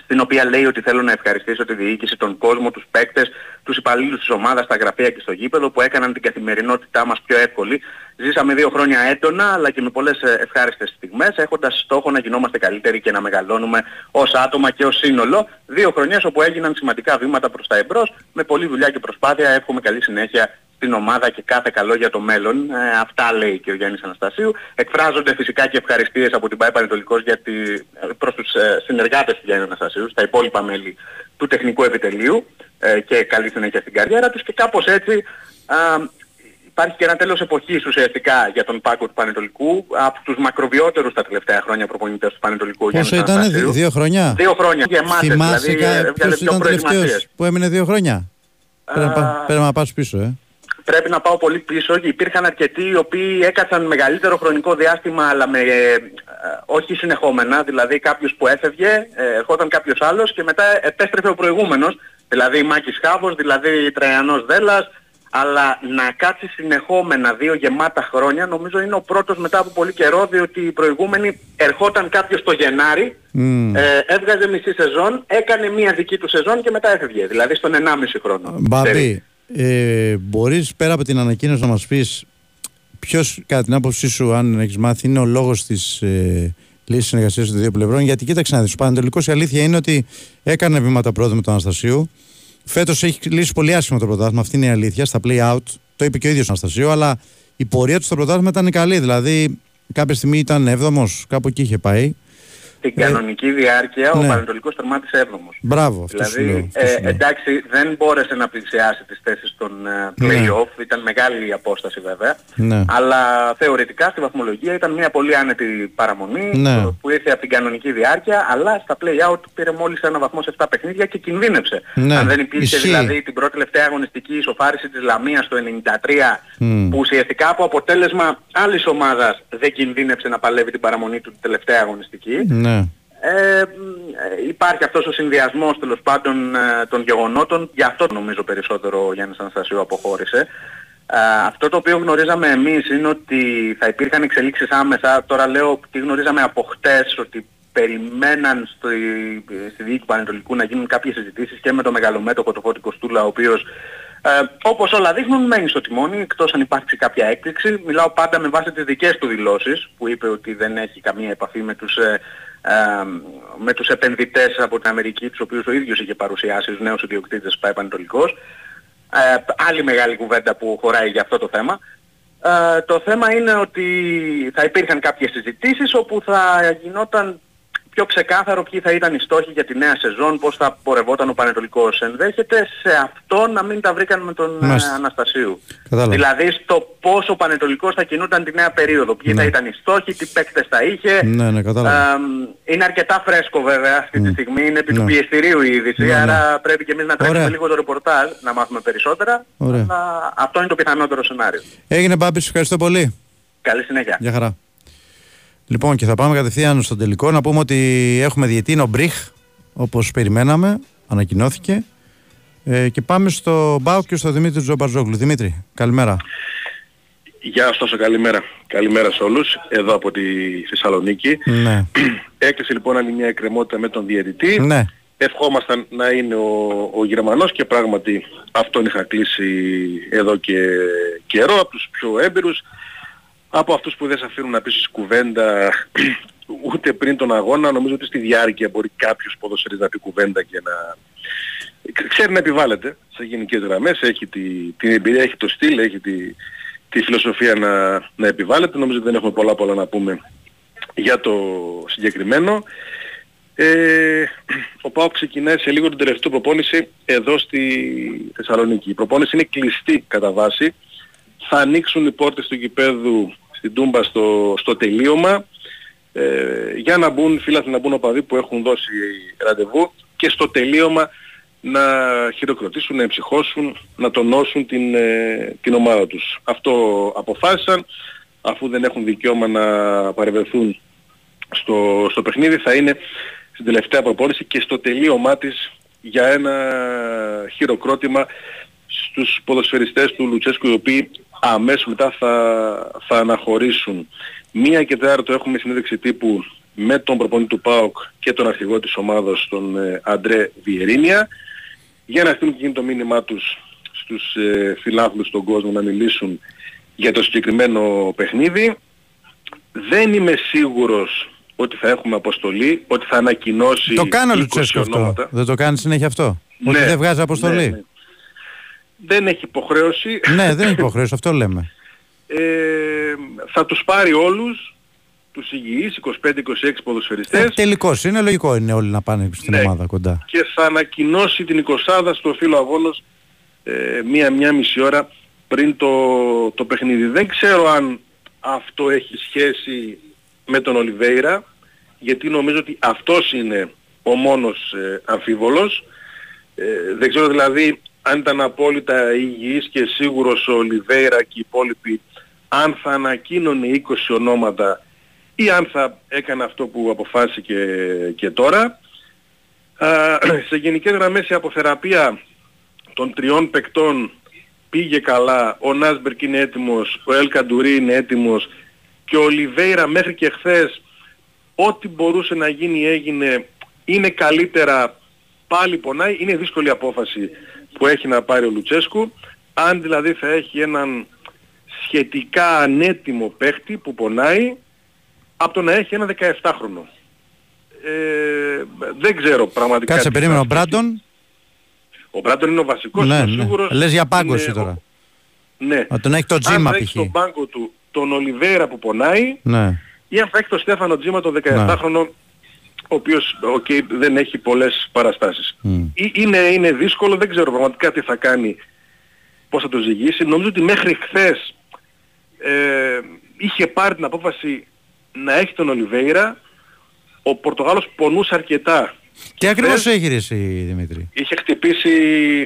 στην οποία λέει ότι θέλω να ευχαριστήσω τη διοίκηση, τον κόσμο, τους παίκτες, τους υπαλλήλους της ομάδας, στα γραφεία και στο γήπεδο που έκαναν την καθημερινότητά μας πιο εύκολη. Ζήσαμε δύο χρόνια έντονα αλλά και με πολλές ε, ευχάριστες στιγμές έχοντας στόχο να γινόμαστε καλύτεροι και να μεγαλώνουμε ως άτομα και ως σύνολο. Δύο χρονιές όπου έγιναν σημαντικά βήματα προς τα εμπρός με πολλή δουλειά και προσπάθεια. Εύχομαι καλή συνέχεια στην ομάδα και κάθε καλό για το μέλλον. Ε, αυτά λέει και ο Γιάννης Αναστασίου. Εκφράζονται φυσικά και ευχαριστίες από την ΠΑΕ Πανετολικός για τη, προς τους ε, συνεργάτες του Γιάννη Αναστασίου, στα υπόλοιπα μέλη του τεχνικού επιτελείου ε, και καλή συνέχεια στην καριέρα τους και κάπως έτσι α, υπάρχει και ένα τέλος εποχής ουσιαστικά για τον Πάκο του Πανετολικού από τους μακροβιότερους τα τελευταία χρόνια προπονητές του Πανετολικού Πόσο ήταν, δύο, δύο χρόνια; Δύο χρόνια γεμάτες, Θυμάσαι δηλαδή κα... ποιος ήταν τελευταίος που έμεινε δύο χρόνια; Πρέπει, να, πρέπει να πας πίσω, ε πρέπει να πάω πολύ πίσω και υπήρχαν αρκετοί οι οποίοι έκατσαν μεγαλύτερο χρονικό διάστημα αλλά με, ε, όχι συνεχόμενα, δηλαδή κάποιος που έφευγε, ε, ερχόταν κάποιος άλλος και μετά επέστρεφε ο προηγούμενος, δηλαδή Μάκης Χάβος, δηλαδή Τραϊανός Δέλλας, αλλά να κάτσει συνεχόμενα δύο γεμάτα χρόνια νομίζω είναι ο πρώτος μετά από πολύ καιρό διότι οι προηγούμενοι ερχόταν κάποιος το Γενάρη, mm. ε, έβγαζε μισή σεζόν, έκανε μία δική του σεζόν και μετά έφευγε, δηλαδή στον 1,5 χρόνο. Μπαμπή, ε, μπορείς πέρα από την ανακοίνωση να μας πεις ποιος κατά την άποψή σου αν έχεις μάθει είναι ο λόγος της ε, λύσης συνεργασίας των δύο πλευρών; Γιατί κοίταξε να δεις ο Πανατολικός η αλήθεια είναι ότι έκανε βήματα πρόοδου με τον Αναστασίου. Φέτος έχει λύσει πολύ άσχημα το πρωτάθλημα αυτή είναι η αλήθεια στα play out το είπε και ο ίδιος ο Αναστασίου αλλά η πορεία του στο πρωτάθλημα ήταν καλή. Δηλαδή κάποια στιγμή ήταν 7 κάπου εκεί είχε πάει την ε, κανονική διάρκεια ναι. ο Πανετολικός τερμάτισε 7ος. Μπράβο, αυτός Δηλαδή, ε, εντάξει, δεν μπόρεσε να πλησιάσει τις θέσεις των uh, play-off, ναι. ήταν μεγάλη η απόσταση βέβαια, ναι. αλλά θεωρητικά στη βαθμολογία ήταν μια πολύ άνετη παραμονή ναι. που ήρθε από την κανονική διάρκεια, αλλά στα play-out πήρε μόλις ένα βαθμό σε 7 παιχνίδια και κινδύνευσε. Ναι. Αν δεν υπήρχε Ισχύει. δηλαδή την πρώτη τελευταία αγωνιστική ισοφάριση της Λαμίας το 93, mm. που ουσιαστικά από αποτέλεσμα άλλης ομάδας δεν κινδύνευσε να παλεύει την παραμονή του την τελευταία αγωνιστική, ναι. Ε, υπάρχει αυτός ο συνδυασμός τέλος πάντων ε, των γεγονότων, γι' αυτό νομίζω περισσότερο ο Γιάννης Αναστασίου αποχώρησε. Ε, αυτό το οποίο γνωρίζαμε εμείς είναι ότι θα υπήρχαν εξελίξεις άμεσα, τώρα λέω τι γνωρίζαμε από χτες, ότι περιμέναν στο, στη Διοίκη Πανετολικού να γίνουν κάποιες συζητήσεις και με το μεγαλομέτωπο το Φώτη Κοστούλα, ο οποίος ε, όπως όλα δείχνουν μένει στο τιμόνι, εκτός αν υπάρξει κάποια έκπληξη. Μιλάω πάντα με βάση τις δικές του δηλώσεις, που είπε ότι δεν έχει καμία επαφή με τους ε, με τους επενδυτές από την Αμερική, τους οποίους ο ίδιος είχε παρουσιάσει ως νέους ιδιοκτήτες πάει Πανετολικός. Ε, άλλη μεγάλη κουβέντα που χωράει για αυτό το θέμα. Ε, το θέμα είναι ότι θα υπήρχαν κάποιες συζητήσεις όπου θα γινόταν πιο ξεκάθαρο ποιοι θα ήταν οι στόχοι για τη νέα σεζόν, πώς θα πορευόταν ο Πανετολικός. Ενδέχεται σε αυτό να μην τα βρήκαν με τον ε, Αναστασίου. Κατάλαβα. Δηλαδή στο πώς ο Πανετολικός θα κινούταν τη νέα περίοδο, ποιοι ναι. θα ήταν οι στόχοι, τι παίκτες θα είχε. Ναι, ναι, κατάλαβα. είναι αρκετά φρέσκο βέβαια αυτή τη στιγμή, είναι επί του ναι. πιεστηρίου η είδηση, ναι, άρα πρέπει και εμείς να τρέξουμε λίγο το ρεπορτάζ, να μάθουμε περισσότερα. Ωραία. Αλλά αυτό είναι το πιθανότερο σενάριο. Έγινε Μπάμπης, ευχαριστώ πολύ. Καλή συνέχεια. Γεια χαρά. Λοιπόν, και θα πάμε κατευθείαν στον τελικό. Να πούμε ότι έχουμε διετή Μπριχ, όπως περιμέναμε, ανακοινώθηκε. Ε, και πάμε στο Μπάου και στο Δημήτρη Τζομπαρζόγλου. Δημήτρη, καλημέρα. Γεια σας, καλημέρα. Καλημέρα σε όλους, εδώ από τη Θεσσαλονίκη. Ναι. <clears throat> Έκλεισε λοιπόν άλλη μια εκκρεμότητα με τον διαιτητή. Ναι. Ευχόμασταν να είναι ο, ο Γερμανός και πράγματι αυτόν είχα κλείσει εδώ και καιρό από τους πιο έμπειρους από αυτούς που δεν σε αφήνουν να πεις κουβέντα <clears throat> ούτε πριν τον αγώνα νομίζω ότι στη διάρκεια μπορεί κάποιος ποδοσφαιρής να πει κουβέντα και να ξέρει να επιβάλλεται σε γενικές γραμμές, έχει τη, την εμπειρία, έχει το στυλ, έχει τη, τη φιλοσοφία να, να επιβάλλεται. Νομίζω ότι δεν έχουμε πολλά πολλά να πούμε για το συγκεκριμένο. Ε, ο Πάο ξεκινάει σε λίγο την τελευταία προπόνηση εδώ στη Θεσσαλονίκη. Η προπόνηση είναι κλειστή κατά βάση. Θα ανοίξουν οι πόρτες του γηπέδου στην Τούμπα στο, στο τελείωμα ε, για να μπουν φίλαθλοι να μπουν οπαδοί που έχουν δώσει ραντεβού και στο τελείωμα να χειροκροτήσουν, να εμψυχώσουν, να τονώσουν την, ε, την ομάδα τους. Αυτό αποφάσισαν, αφού δεν έχουν δικαίωμα να παρευρεθούν στο, στο παιχνίδι, θα είναι στην τελευταία προπόνηση και στο τελείωμά της για ένα χειροκρότημα στους ποδοσφαιριστές του Λουτσέσκου οι οποίοι αμέσως μετά θα, θα αναχωρήσουν. Μία και τέταρτο έχουμε συνέντευξη τύπου με τον προπονητή του ΠΑΟΚ και τον αρχηγό της ομάδας, τον ε, Αντρέ Βιερίνια, για να στείλουν και το μήνυμά τους στους ε, φιλάθλους στον κόσμο να μιλήσουν για το συγκεκριμένο παιχνίδι. Δεν είμαι σίγουρος ότι θα έχουμε αποστολή, ότι θα ανακοινώσει Το κάνει ο Λουτσέσκο αυτό. Δεν το κάνεις συνέχεια αυτό; Ναι, ότι δεν βγάζει αποστολή; ναι, ναι. Δεν έχει υποχρέωση. ναι, δεν έχει υποχρέωση, αυτό λέμε. <laughs> Ε, θα τους πάρει όλους τους υγιείς, 25-26 ποδοσφαιριστές. Ε, τελικώς είναι λογικό είναι όλοι να πάνε στην Ναι. ομάδα κοντά. και θα ανακοινώσει την 20 στο φύλλο αγώνος ε, μία-μία μισή ώρα πριν το, το παιχνίδι. Δεν ξέρω αν αυτό έχει σχέση με τον Ολιβέηρα, γιατί νομίζω ότι αυτός είναι ο μόνος ε, αμφίβολος. Ε, δεν ξέρω δηλαδή αν ήταν απόλυτα υγιής και σίγουρος ο Ολιβέηρα και οι υπόλοιποι αν θα ανακοίνωνε 20 ονόματα ή αν θα έκανε αυτό που αποφάσισε και, και τώρα. Α, σε γενικές γραμμές η αποθεραπεία των τριών παικτών πήγε καλά. Ο Νάσμπερκ είναι έτοιμος, ο Ελ Καντουρί είναι έτοιμος και ο Ολιβέηρα μέχρι και χθες ό,τι μπορούσε να γίνει έγινε. Είναι καλύτερα, πάλι πονάει. Είναι δύσκολη απόφαση που έχει να πάρει ο Λουτσέσκου. Αν δηλαδή θα έχει έναν σχετικά ανέτοιμο παίχτη που πονάει από το να έχει ένα 17χρονο. Ε, δεν ξέρω πραγματικά. Κάτσε, τι περίμενα θα ο Μπράντον; Ο Μπράντον είναι ο βασικός, Ναι, είμαι ναι. σίγουρος. Λες για πάγκωση Είναι τώρα. ο- Ναι. Να τον έχει το Αν τζίμα θα έχει π.χ. στον πάγκο του τον Ολιβέρα που πονάει Ναι. ή αν θα έχει τον Στέφανο Τζίμα τον 17χρονο ο οποίος οκ, δεν έχει πολλές παραστάσεις. Μμ. Ε, Είναι, είναι δύσκολο, δεν ξέρω πραγματικά τι θα κάνει, πώς θα το ζυγίσει. Νομίζω ότι μέχρι χθες ε, είχε πάρει την απόφαση να έχει τον Ολιβέηρα. Ο Πορτογάλος πονούσε αρκετά. Τι ακριβώς χθες έχει ρε εσύ Δημήτρη; Είχε χτυπήσει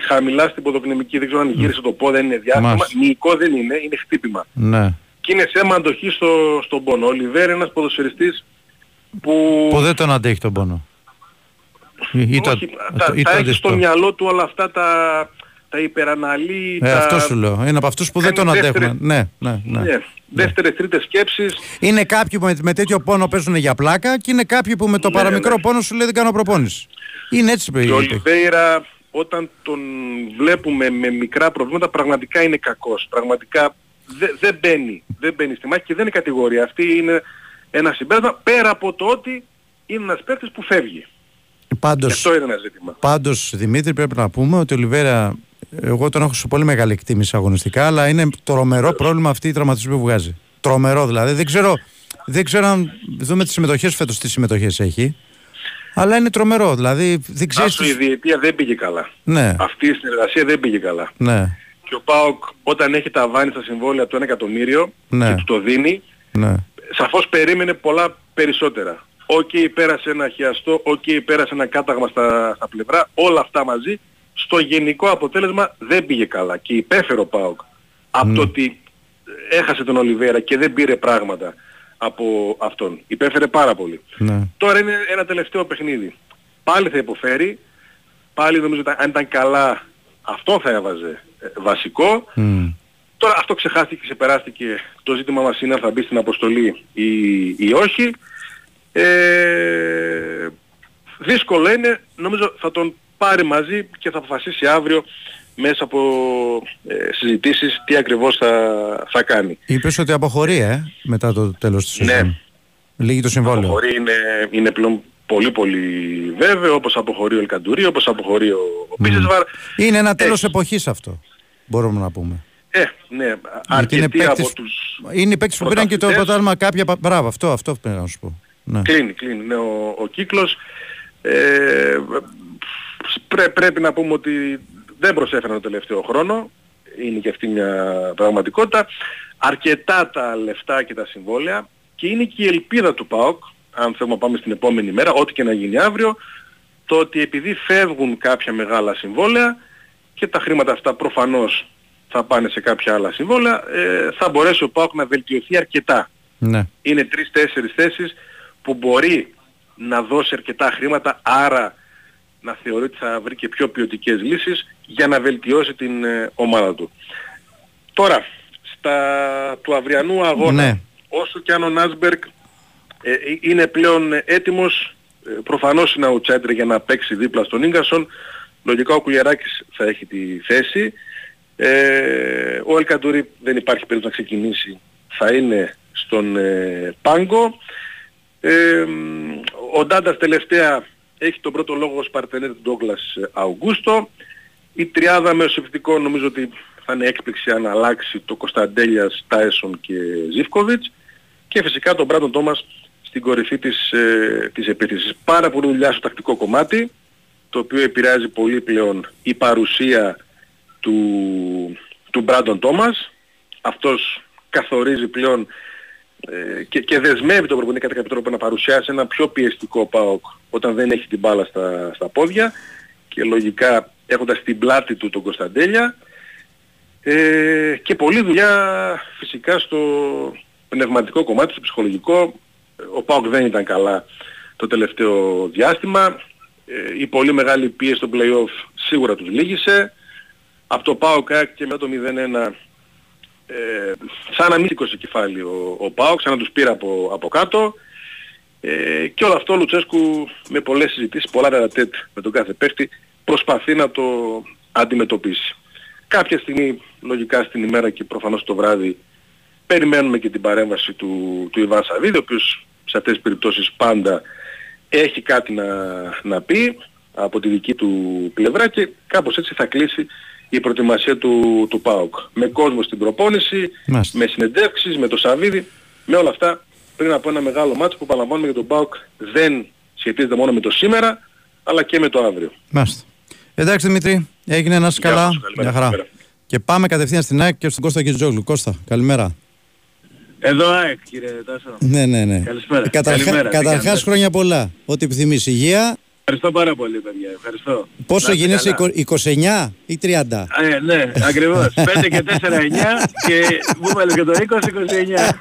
χαμηλά στην ποδοκνημική, δεν ξέρω αν γύρισε το πόδι, δεν είναι διάστημα. Μάλιστα. Μυϊκό δεν είναι, είναι χτύπημα. Ναι. Και είναι θέμα αντοχή στο, στον πόνο. Ο Ολιβέρ είναι ένας ποδοσφαιριστής που, Που δεν τον αντέχει τον πόνο. Ή, ή το, όχι, τα, ή τα το έχεις στο αντιστό. μυαλό του όλα αυτά τα, τα υπεραναλύει, Ε, τα αυτό σου λέω. Είναι από αυτούς που δεν κάνει τον δεύτερη- αντέχουν. Ναι, ναι, ναι. ναι, δεύτερες, τρίτες σκέψεις. Είναι κάποιοι που με, με τέτοιο πόνο παίζουν για πλάκα και είναι κάποιοι που με το Ναι, παραμικρό ναι. πόνο σου λέει δεν κάνω προπόνηση. Είναι έτσι Και ο παιδί. Ολιβέηρα όταν τον βλέπουμε με μικρά προβλήματα πραγματικά είναι κακός. Πραγματικά δε- δεν μπαίνει. Δεν μπαίνει στη μάχη και δεν είναι κατηγορία. Αυτή είναι ένα συμπέρασμα πέρα από το ότι είναι ένας παίκτης που φεύγει. Και Πάντως, αυτό είναι ένα ζήτημα. πάντως Δημήτρη πρέπει να πούμε ότι ο Λιβέρα εγώ τον έχω σε πολύ μεγάλη εκτίμηση αγωνιστικά αλλά είναι τρομερό πρόβλημα αυτή η τραυματισμή που βγάζει. Τρομερό δηλαδή. Δεν ξέρω, δεν ξέρω αν δούμε τις συμμετοχές φέτος τι συμμετοχές έχει. Αλλά είναι τρομερό. Δηλαδή δεν ξέρεις... Άσο η διετία δεν πήγε καλά. Ναι, Αυτή η συνεργασία δεν πήγε καλά. ναι, Και ο ΠΑΟΚ όταν έχει ταβάνι στα συμβόλαια του 1 εκατομμύριο Ναι. και του το δίνει, ναι. Σαφώς περίμενε πολλά περισσότερα. Οκ, πέρασε ένα χιαστό, οκ, πέρασε ένα κάταγμα στα, στα πλευρά, όλα αυτά μαζί, στο γενικό αποτέλεσμα δεν πήγε καλά. Και υπέφερε ο ΠΑΟΚ από Ναι. το ότι έχασε τον Ολιβέρα και δεν πήρε πράγματα από αυτόν. Υπέφερε πάρα πολύ. ναι. Τώρα είναι ένα τελευταίο παιχνίδι. Πάλι θα υποφέρει. Πάλι νομίζω ότι αν ήταν καλά αυτό θα έβαζε ε, βασικό. Μμ. Τώρα αυτό ξεχάστηκε και ξεπεράστηκε. Το ζήτημα μας είναι αν θα μπει στην αποστολή ή, ή όχι. Ε, δύσκολο είναι. Νομίζω θα τον πάρει μαζί και θα αποφασίσει αύριο μέσα από ε, συζητήσεις τι ακριβώς θα, θα κάνει. Είπες ότι αποχωρεί ε, μετά το τέλος της Ναι. σεζόν. Λίγη το συμβόλαιο. Αποχωρεί είναι, είναι πλέον πολύ πολύ βέβαιο, όπως αποχωρεί ο Ελκαντουρί, όπως αποχωρεί ο, ο Πίσεσβαρ. Είναι ένα τέλος εποχής αυτό. Μπορούμε να πούμε. Ε, ναι, Γιατί αρκετοί είναι από παίκτες, τους είναι οι παίκτες που πήραν και το πρωταθλητές. πρωτάθλημα κάποια... πα- Μπράβο, αυτό, αυτό πρέπει να σου πω. Ναι. Κλείνει, κλείνει ναι, ο, ο κύκλος. Ε, πρέ, πρέπει να πούμε ότι δεν προσέφεραν το τελευταίο χρόνο. Είναι και αυτή μια πραγματικότητα. Αρκετά τα λεφτά και τα συμβόλαια και είναι και η ελπίδα του ΠΑΟΚ, αν θέλουμε να πάμε στην επόμενη μέρα, ό,τι και να γίνει αύριο, το ότι επειδή φεύγουν κάποια μεγάλα συμβόλαια και τα χρήματα αυτά προφανώς θα πάνε σε κάποια άλλα συμβόλαια, ε, θα μπορέσει ο ΠΑΟΚ να βελτιωθεί αρκετά Ναι. είναι τρεις-τέσσερις θέσεις που μπορεί να δώσει αρκετά χρήματα, άρα να θεωρεί ότι θα βρει και πιο ποιοτικές λύσεις για να βελτιώσει την ε, ομάδα του. Τώρα, στα του αυριανού αγώνα, Ναι. όσο και αν ο Νάσμπεργκ ε, ε, είναι πλέον έτοιμος, ε, προφανώς είναι outsider για να παίξει δίπλα στον Ίγκασον, λογικά ο Κουλιαράκης θα έχει τη θέση. Ε, ο Ελκαντουρί δεν υπάρχει περίπτωση να ξεκινήσει, θα είναι στον ε, Πάγκο. Ε, ο Ντάντας τελευταία έχει τον πρώτο λόγο ως παρτενέρ του Ντόγκλας Αουγκούστο. Η τριάδα με επιθετικό νομίζω ότι θα είναι έκπληξη αν αλλάξει το Κωνσταντέλιας, Τάισον και Ζιβκοβιτς. Και φυσικά τον Μπράντον Τόμας στην κορυφή της, ε, της επίθεσης. Πάρα πολύ δουλειά στο τακτικό κομμάτι, το οποίο επηρεάζει πολύ πλέον η παρουσία του, του Μπράντον Τόμας. Αυτός καθορίζει πλέον ε, και, και δεσμεύει τον προπονητή κατά κάποιο τρόπο να παρουσιάσει ένα πιο πιεστικό ΠΑΟΚ όταν δεν έχει την μπάλα στα, στα πόδια και λογικά έχοντας την πλάτη του τον Κωνσταντέλια ε, και πολλή δουλειά φυσικά στο πνευματικό κομμάτι, στο ψυχολογικό. Ο ΠΑΟΚ δεν ήταν καλά το τελευταίο διάστημα. Ε, η πολύ μεγάλη πίεση στο play-off σίγουρα τους λύγησε. Από το ΠΑΟΚ και μετά το 0-1 ε, σαν να μην σήκωσε κεφάλι ο, ο ΠΑΟΚ, σαν να τους πήρε από, από κάτω. Ε, και όλο αυτό ο Λουτσέσκου με πολλές συζητήσεις, πολλά τερατέτ με τον κάθε παίχτη, προσπαθεί να το αντιμετωπίσει. Κάποια στιγμή, λογικά στην ημέρα και προφανώς το βράδυ, περιμένουμε και την παρέμβαση του, του Ιβάν Σαββίδη, ο οποίος σε αυτές τις περιπτώσεις πάντα έχει κάτι να, να πει από τη δική του πλευρά και κάπως έτσι θα κλείσει η προετοιμασία του, του ΠΑΟΚ. Με κόσμο στην προπόνηση, Μάλιστα. με συνεντεύξεις, με το Σαββίδη, με όλα αυτά πριν από ένα μεγάλο μάτσο που παραλαμβάνουμε για τον ΠΑΟΚ δεν σχετίζεται μόνο με το σήμερα, αλλά και με το αύριο. Μάλιστα. Εντάξει Δημήτρη, έγινε να είσαι Γεια καλά. σας, καλημέρα, Μια χαρά. καλημέρα. Και πάμε κατευθείαν στην ΑΕΚ και στον Κώστα Κιτζόγλου. Κώστα, καλημέρα. Εδώ ΑΕΚ κύριε Τάσο. Ναι, ναι, ναι. Καλησπέρα. Καταρχά, Καλημέρα, τι καταρχάς κάνετε; χρόνια πολλά. Ό,τι επιθυμείς. Υγεία. Ευχαριστώ πάρα πολύ παιδιά. Ευχαριστώ. Πόσο Να είστε γίνεσαι, καλά. 29 ή 30. Ε, ναι, ακριβώς. <laughs> 5 και 4, 9 και μου έβαλες και το 20, 29.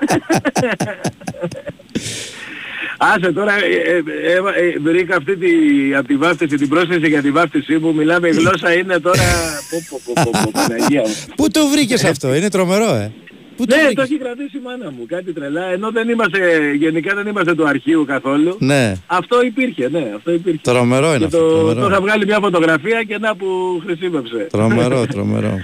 Άσε τώρα, ε, ε, ε, ε, βρήκα αυτή τη, από τη βάφτιση, την πρόσθεση για τη βάφτισή μου, μιλάμε η γλώσσα είναι τώρα... <laughs> Πω, πω, πω, πω, πω, Παναγία μου. Πού το βρήκες αυτό, είναι τρομερό, ε. Πού το Ναι, το βρήκες; έχει κρατήσει η μάνα μου, κάτι τρελά, ενώ δεν είμαστε, γενικά δεν είμαστε του αρχείου καθόλου. Ναι, Αυτό υπήρχε, ναι, αυτό υπήρχε. τρομερό είναι Και αυτό. το, το Τρομερό, είχα βγάλει μια φωτογραφία και να που χρησιμεύσε. τρομερό. <laughs> τρομερό.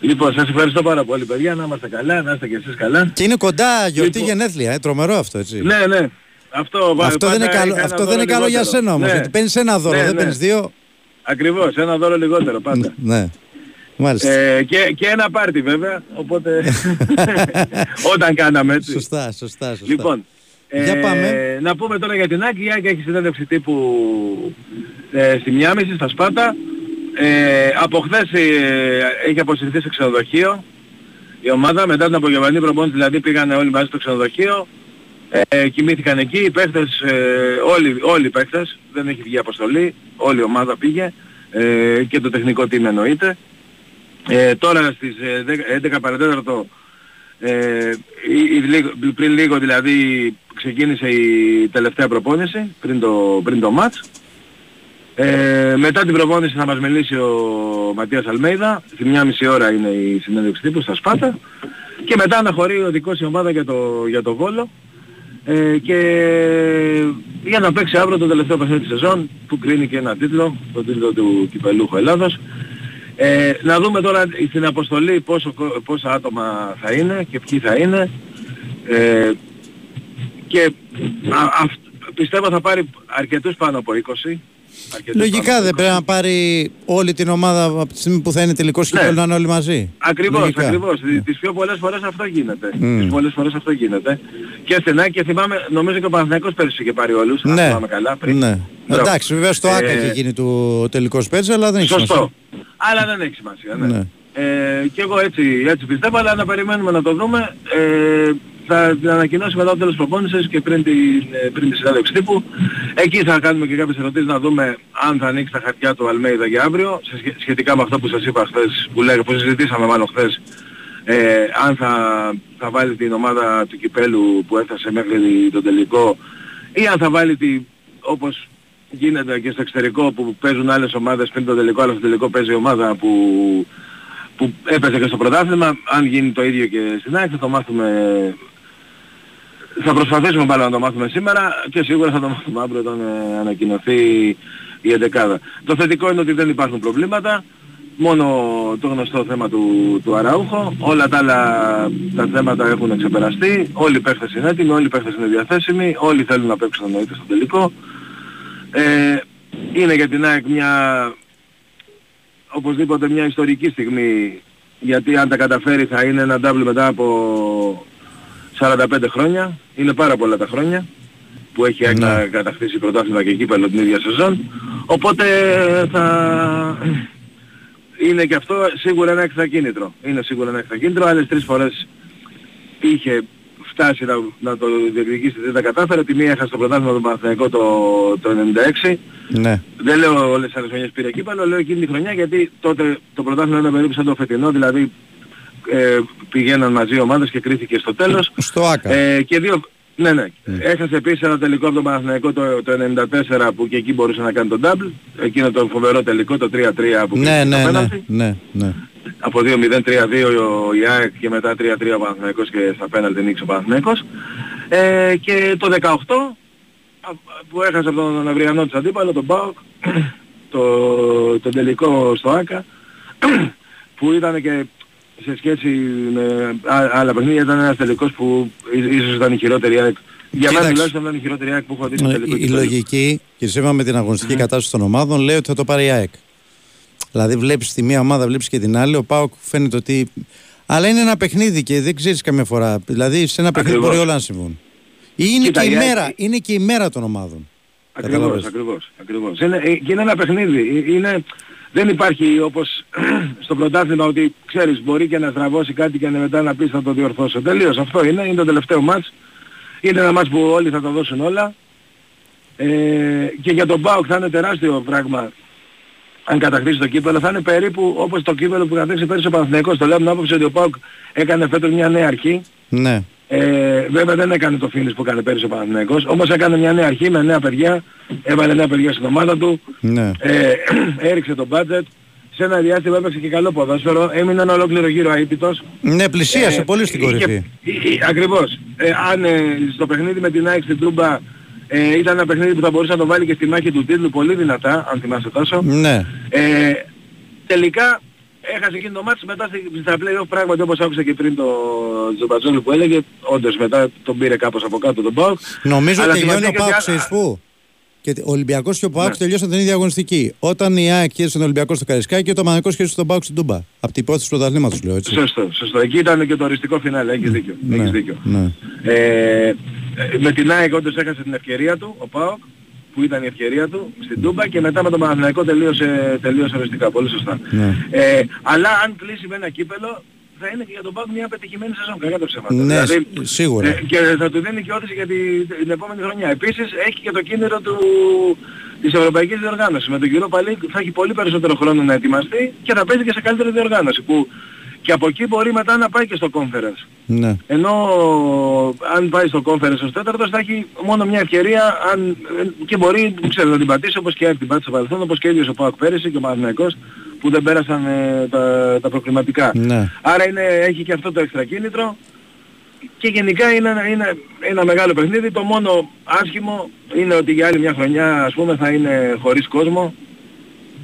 Λοιπόν, σας ευχαριστώ πάρα πολύ παιδιά, να είμαστε καλά, να είστε και εσείς καλά. Και είναι κοντά γιορτή Λοιπόν. γενέθλια, ε. τρομερό αυτό, έτσι. Ναι, ναι. Αυτό, βα- αυτό δεν είναι πάντα καλό, είχα ένα αυτό δώρο δεν είναι καλό για λιγότερο. σένα όμως, Ναι. γιατί παίρνεις ένα δώρο, Ναι, δεν ναι. παίρνεις δύο. Ακριβώς, ένα δώρο λιγότερο πάντα. Ναι, μάλιστα. Ε, και, και ένα πάρτι βέβαια, οπότε <laughs> όταν κάναμε έτσι. Σωστά, σωστά, σωστά. Λοιπόν, Για πάμε. να πούμε τώρα για την Άκη. Η Άκη έχει συνέντευξη τύπου ε, στη Μιάμιση, στα Σπάτα. Ε, από χθες ε, έχει αποσυρθεί σε ξενοδοχείο η ομάδα. Μετά την απογευματινή προπόνηση δηλαδή πήγαν όλοι μαζί στο ξενοδοχείο. Ε, κοιμήθηκαν εκεί. Οι παίχτες, ε, όλοι, όλοι οι παίχτες, δεν έχει βγει αποστολή. Όλη η ομάδα πήγε ε, και το τεχνικό team εννοείται. Ε, τώρα στις ε, 10 11 παρατέταρτο ε, η- η- λίγο- πριν λίγο δηλαδή ξεκίνησε η τελευταία προπόνηση πριν το, πριν το match Ε, μετά την προπόνηση θα μας μιλήσει ο Ματίας Αλμέιδα, στη μια μισή ώρα είναι η συνέντευξη τύπου στα Σπάτα και μετά αναχωρεί ο δικός η ομάδα για το, για το Βόλο. Ε, και για να παίξει αύριο το τελευταίο παιχνίδι της σεζόν που κρίνει και ένα τίτλο, το τίτλο του Κυπελούχου Ελλάδος. Ε, να δούμε τώρα στην αποστολή πόσο, πόσα άτομα θα είναι και ποιοι θα είναι. Ε, και α, πιστεύω θα πάρει αρκετούς πάνω από 20 Λογικά δεν πρέπει να πάρει όλη την ομάδα από τη στιγμή που θα είναι τελικός και ναι. να είναι όλοι μαζί. Ακριβώς, Λογικά. ακριβώς. Yeah. Ναι. Τις πιο πολλές φορές αυτό γίνεται. Mm. Τις πολλές φορές αυτό γίνεται. Και στην και θυμάμαι, νομίζω και ο Παναθηναϊκός πέρσι είχε πάρει όλους, ναι. αν θυμάμαι καλά. Πριν. Ναι. Εντάξει, βέβαια στο ΆΚΑ ε... είχε γίνει το τελικός πέρσι, αλλά δεν έχει Σωστό. σημασία. Αλλά δεν έχει σημασία, ναι. ναι. Ε, και εγώ έτσι, έτσι πιστεύω, αλλά να περιμένουμε να το δούμε. Ε, θα την ανακοινώσει μετά το τέλος προπόνησης και πριν, την, ε, πριν τη συνέντευξη τύπου. Εκεί θα κάνουμε και κάποιες ερωτήσεις να δούμε αν θα ανοίξει τα χαρτιά του Αλμέιδα για αύριο, σχετικά με αυτό που σας είπα χθες, που, λέγα, που συζητήσαμε μάλλον χθες, ε, αν θα, θα βάλει την ομάδα του Κυπέλου που έφτασε μέχρι τον τελικό ή αν θα βάλει τη, όπως γίνεται και στο εξωτερικό που παίζουν άλλες ομάδες πριν τον τελικό, αλλά στο τελικό παίζει η ομάδα που, που έπαιζε και στο πρωτάθλημα. Αν γίνει το ίδιο και στην ΑΕΚ θα το μάθουμε θα προσπαθήσουμε πάλι να το μάθουμε σήμερα και σίγουρα θα το μάθουμε αύριο όταν ε, ανακοινωθεί η εντεκάδα. Το θετικό είναι ότι δεν υπάρχουν προβλήματα, μόνο το γνωστό θέμα του, του Αραούχο, όλα τα άλλα τα θέματα έχουν ξεπεραστεί, όλοι οι παίχτες είναι έτοιμοι, όλοι οι παίχτες είναι διαθέσιμοι, όλοι θέλουν να παίξουν εννοείται στο τελικό. Ε, είναι για την ΑΕΚ μια, οπωσδήποτε μια ιστορική στιγμή, γιατί αν τα καταφέρει θα είναι ένα double μετά από 45 χρόνια, είναι πάρα πολλά τα χρόνια που έχει ναι. κατακτήσει πρωτάθλημα και κύπελο την ίδια σεζόν. Οπότε θα είναι και αυτό σίγουρα ένα έξτρα κίνητρο. Είναι σίγουρα ένα έξτρα κίνητρο. Άλλες τρεις φορές είχε φτάσει να, να το διεκδικήσει, δεν τα κατάφερε. Τη μία έχασε το πρωτάθλημα του Παναθηναϊκό το, το 96. Ναι. Δεν λέω όλες τις άλλες χρονιές πήρε κύπελο, λέω εκείνη τη χρονιά γιατί τότε το πρωτάθλημα ήταν περίπου σαν το φετινό, δηλαδή ε, πηγαίναν μαζί ομάδες και κρίθηκε στο τέλος. Στο ΆΚΑ. Ε, και δύο, ναι, ναι. Mm. Έχασε επίσης ένα τελικό από τον Παναθηναϊκό το, το 94 που και εκεί μπορούσε να κάνει τον double. Εκείνο το φοβερό τελικό, το 3-3 που ναι, ναι, ναι, ναι, ναι. Από 2-0-3-2 ο Ιάκ και μετά 3-3 ο Παναθηναϊκός και στα πέναλτι νίξει ο Παναθηναϊκός. Ε, και το 18 που έχασε από τον Αυριανό της αντίπαλο, τον Μπάουκ, το, το τελικό στο ΆΚΑ, που ήταν και σε σχέση με άλλα παιχνίδια ήταν ένας τελικός που ίσως ήταν η χειρότερη ΑΕΚ. Για μένα τουλάχιστον ήταν η χειρότερη ΑΕΚ που έχω δει στο τελικό. Η, η λογική, και σύμφωνα με την αγωνιστική κατάσταση των ομάδων, λέει ότι θα το πάρει η ΑΕΚ. Δηλαδή βλέπεις τη μία ομάδα, βλέπεις και την άλλη, ο ΠΑΟΚ φαίνεται ότι... Αλλά είναι ένα παιχνίδι και δεν ξέρεις καμιά φορά. Δηλαδή σε ένα παιχνίδι μπορεί όλα να συμβούν. Είναι, και η, μέρα, είναι και η μέρα των ομάδων. Ακριβώς, ακριβώς, ακριβώς. Είναι, ε, και είναι ένα παιχνίδι. Ε, είναι, δεν υπάρχει όπως <clears throat> στο πρωτάθλημα ότι ξέρεις μπορεί και να στραβώσει κάτι και μετά να πεις θα το διορθώσω. Τελείως αυτό είναι, είναι το τελευταίο μάτς. Είναι ένα μάτς που όλοι θα το δώσουν όλα. Ε, και για τον ΠΑΟΚ θα είναι τεράστιο πράγμα αν κατακτήσει το κύπελο. Θα είναι περίπου όπως το κύπελο που κατέξει πέρυσι ο Παναθηναϊκός. Το λέω με άποψη ότι ο ΠΑΟΚ έκανε φέτος μια νέα αρχή. Ναι. Ε, βέβαια δεν έκανε το φίνις που έκανε πέρυσι ο Παναθηναϊκός, όμως έκανε μια νέα αρχή με νέα παιδιά, έβαλε νέα παιδιά στην ομάδα του, ναι. ε, <clears throat> έριξε το budget, σε ένα διάστημα έπαιξε και καλό ποδόσφαιρο, έμεινε ένα ολόκληρο γύρο αίτητος. Ναι, πλησίασε ε, πολύ στην κορυφή. ακριβώς. Ε, αν ε, στο παιχνίδι με την ΑΕΚ στην Τρούμπα ε, ήταν ένα παιχνίδι που θα μπορούσε να το βάλει και στη μάχη του τίτλου πολύ δυνατά, αν θυμάσαι τόσο. Ναι. Ε, τελικά έχασε εκείνο το μάτς μετά στα play-off πράγματι όπως άκουσα και πριν το Τζομπατζόλη που έλεγε όντως μετά τον πήρε κάπως από κάτω τον Πάουκ Νομίζω ότι τελειώνει ο Πάουκ σε πού; Και ο Ολυμπιακός και ο Πάουκ ναι. τελειώσαν την ίδια αγωνιστική. Όταν η ΑΕΚ κέρδισε τον Ολυμπιακό στο Καρισκάκι και το Μανικό κέρδισε τον Πάουκ στην Τούμπα. Από την υπόθεση του πρωταθλήματος λέω έτσι. Σωστό, σωστό. Εκεί ήταν και το οριστικό φινάλε, έχεις δίκιο. Ναι, έχεις δίκιο. Ναι. Ε, με την ΑΕΚ όντως έχασε την ευκαιρία του, ο Πάουκ, που ήταν η ευκαιρία του στην Τούμπα και μετά με τον Παναθηναϊκό τελείωσε, τελείωσε οριστικά. Πολύ σωστά. Ναι. Ε, αλλά αν κλείσει με ένα κύπελο θα είναι και για τον Πάουκ μια πετυχημένη σεζόν, κακά το ψέμα. Ναι, δηλαδή, σίγουρα. Ε, και θα του δίνει και όθηση για την, την επόμενη χρονιά. Επίσης έχει και το κίνητρο του, της Ευρωπαϊκής Διοργάνωσης. Με τον κύριο Παλή θα έχει πολύ περισσότερο χρόνο να ετοιμαστεί και θα παίζει και σε καλύτερη διοργάνωση. Που και από εκεί μπορεί μετά να πάει και στο conference. Ναι. Ενώ αν πάει στο conference ως τέταρτος θα έχει μόνο μια ευκαιρία αν, και μπορεί ξέρω, να την πατήσει όπως και την πάτησε στο παρελθόν, όπως και ίδιος ο Πάοκ πέρυσι και ο Παναθηναϊκός που δεν πέρασαν ε, τα, τα προκληματικά. Ναι. Άρα είναι, έχει και αυτό το έξτρα κίνητρο και γενικά είναι, ένα- είναι ένα μεγάλο παιχνίδι. Το μόνο άσχημο είναι ότι για άλλη μια χρονιά ας πούμε θα είναι χωρίς κόσμο.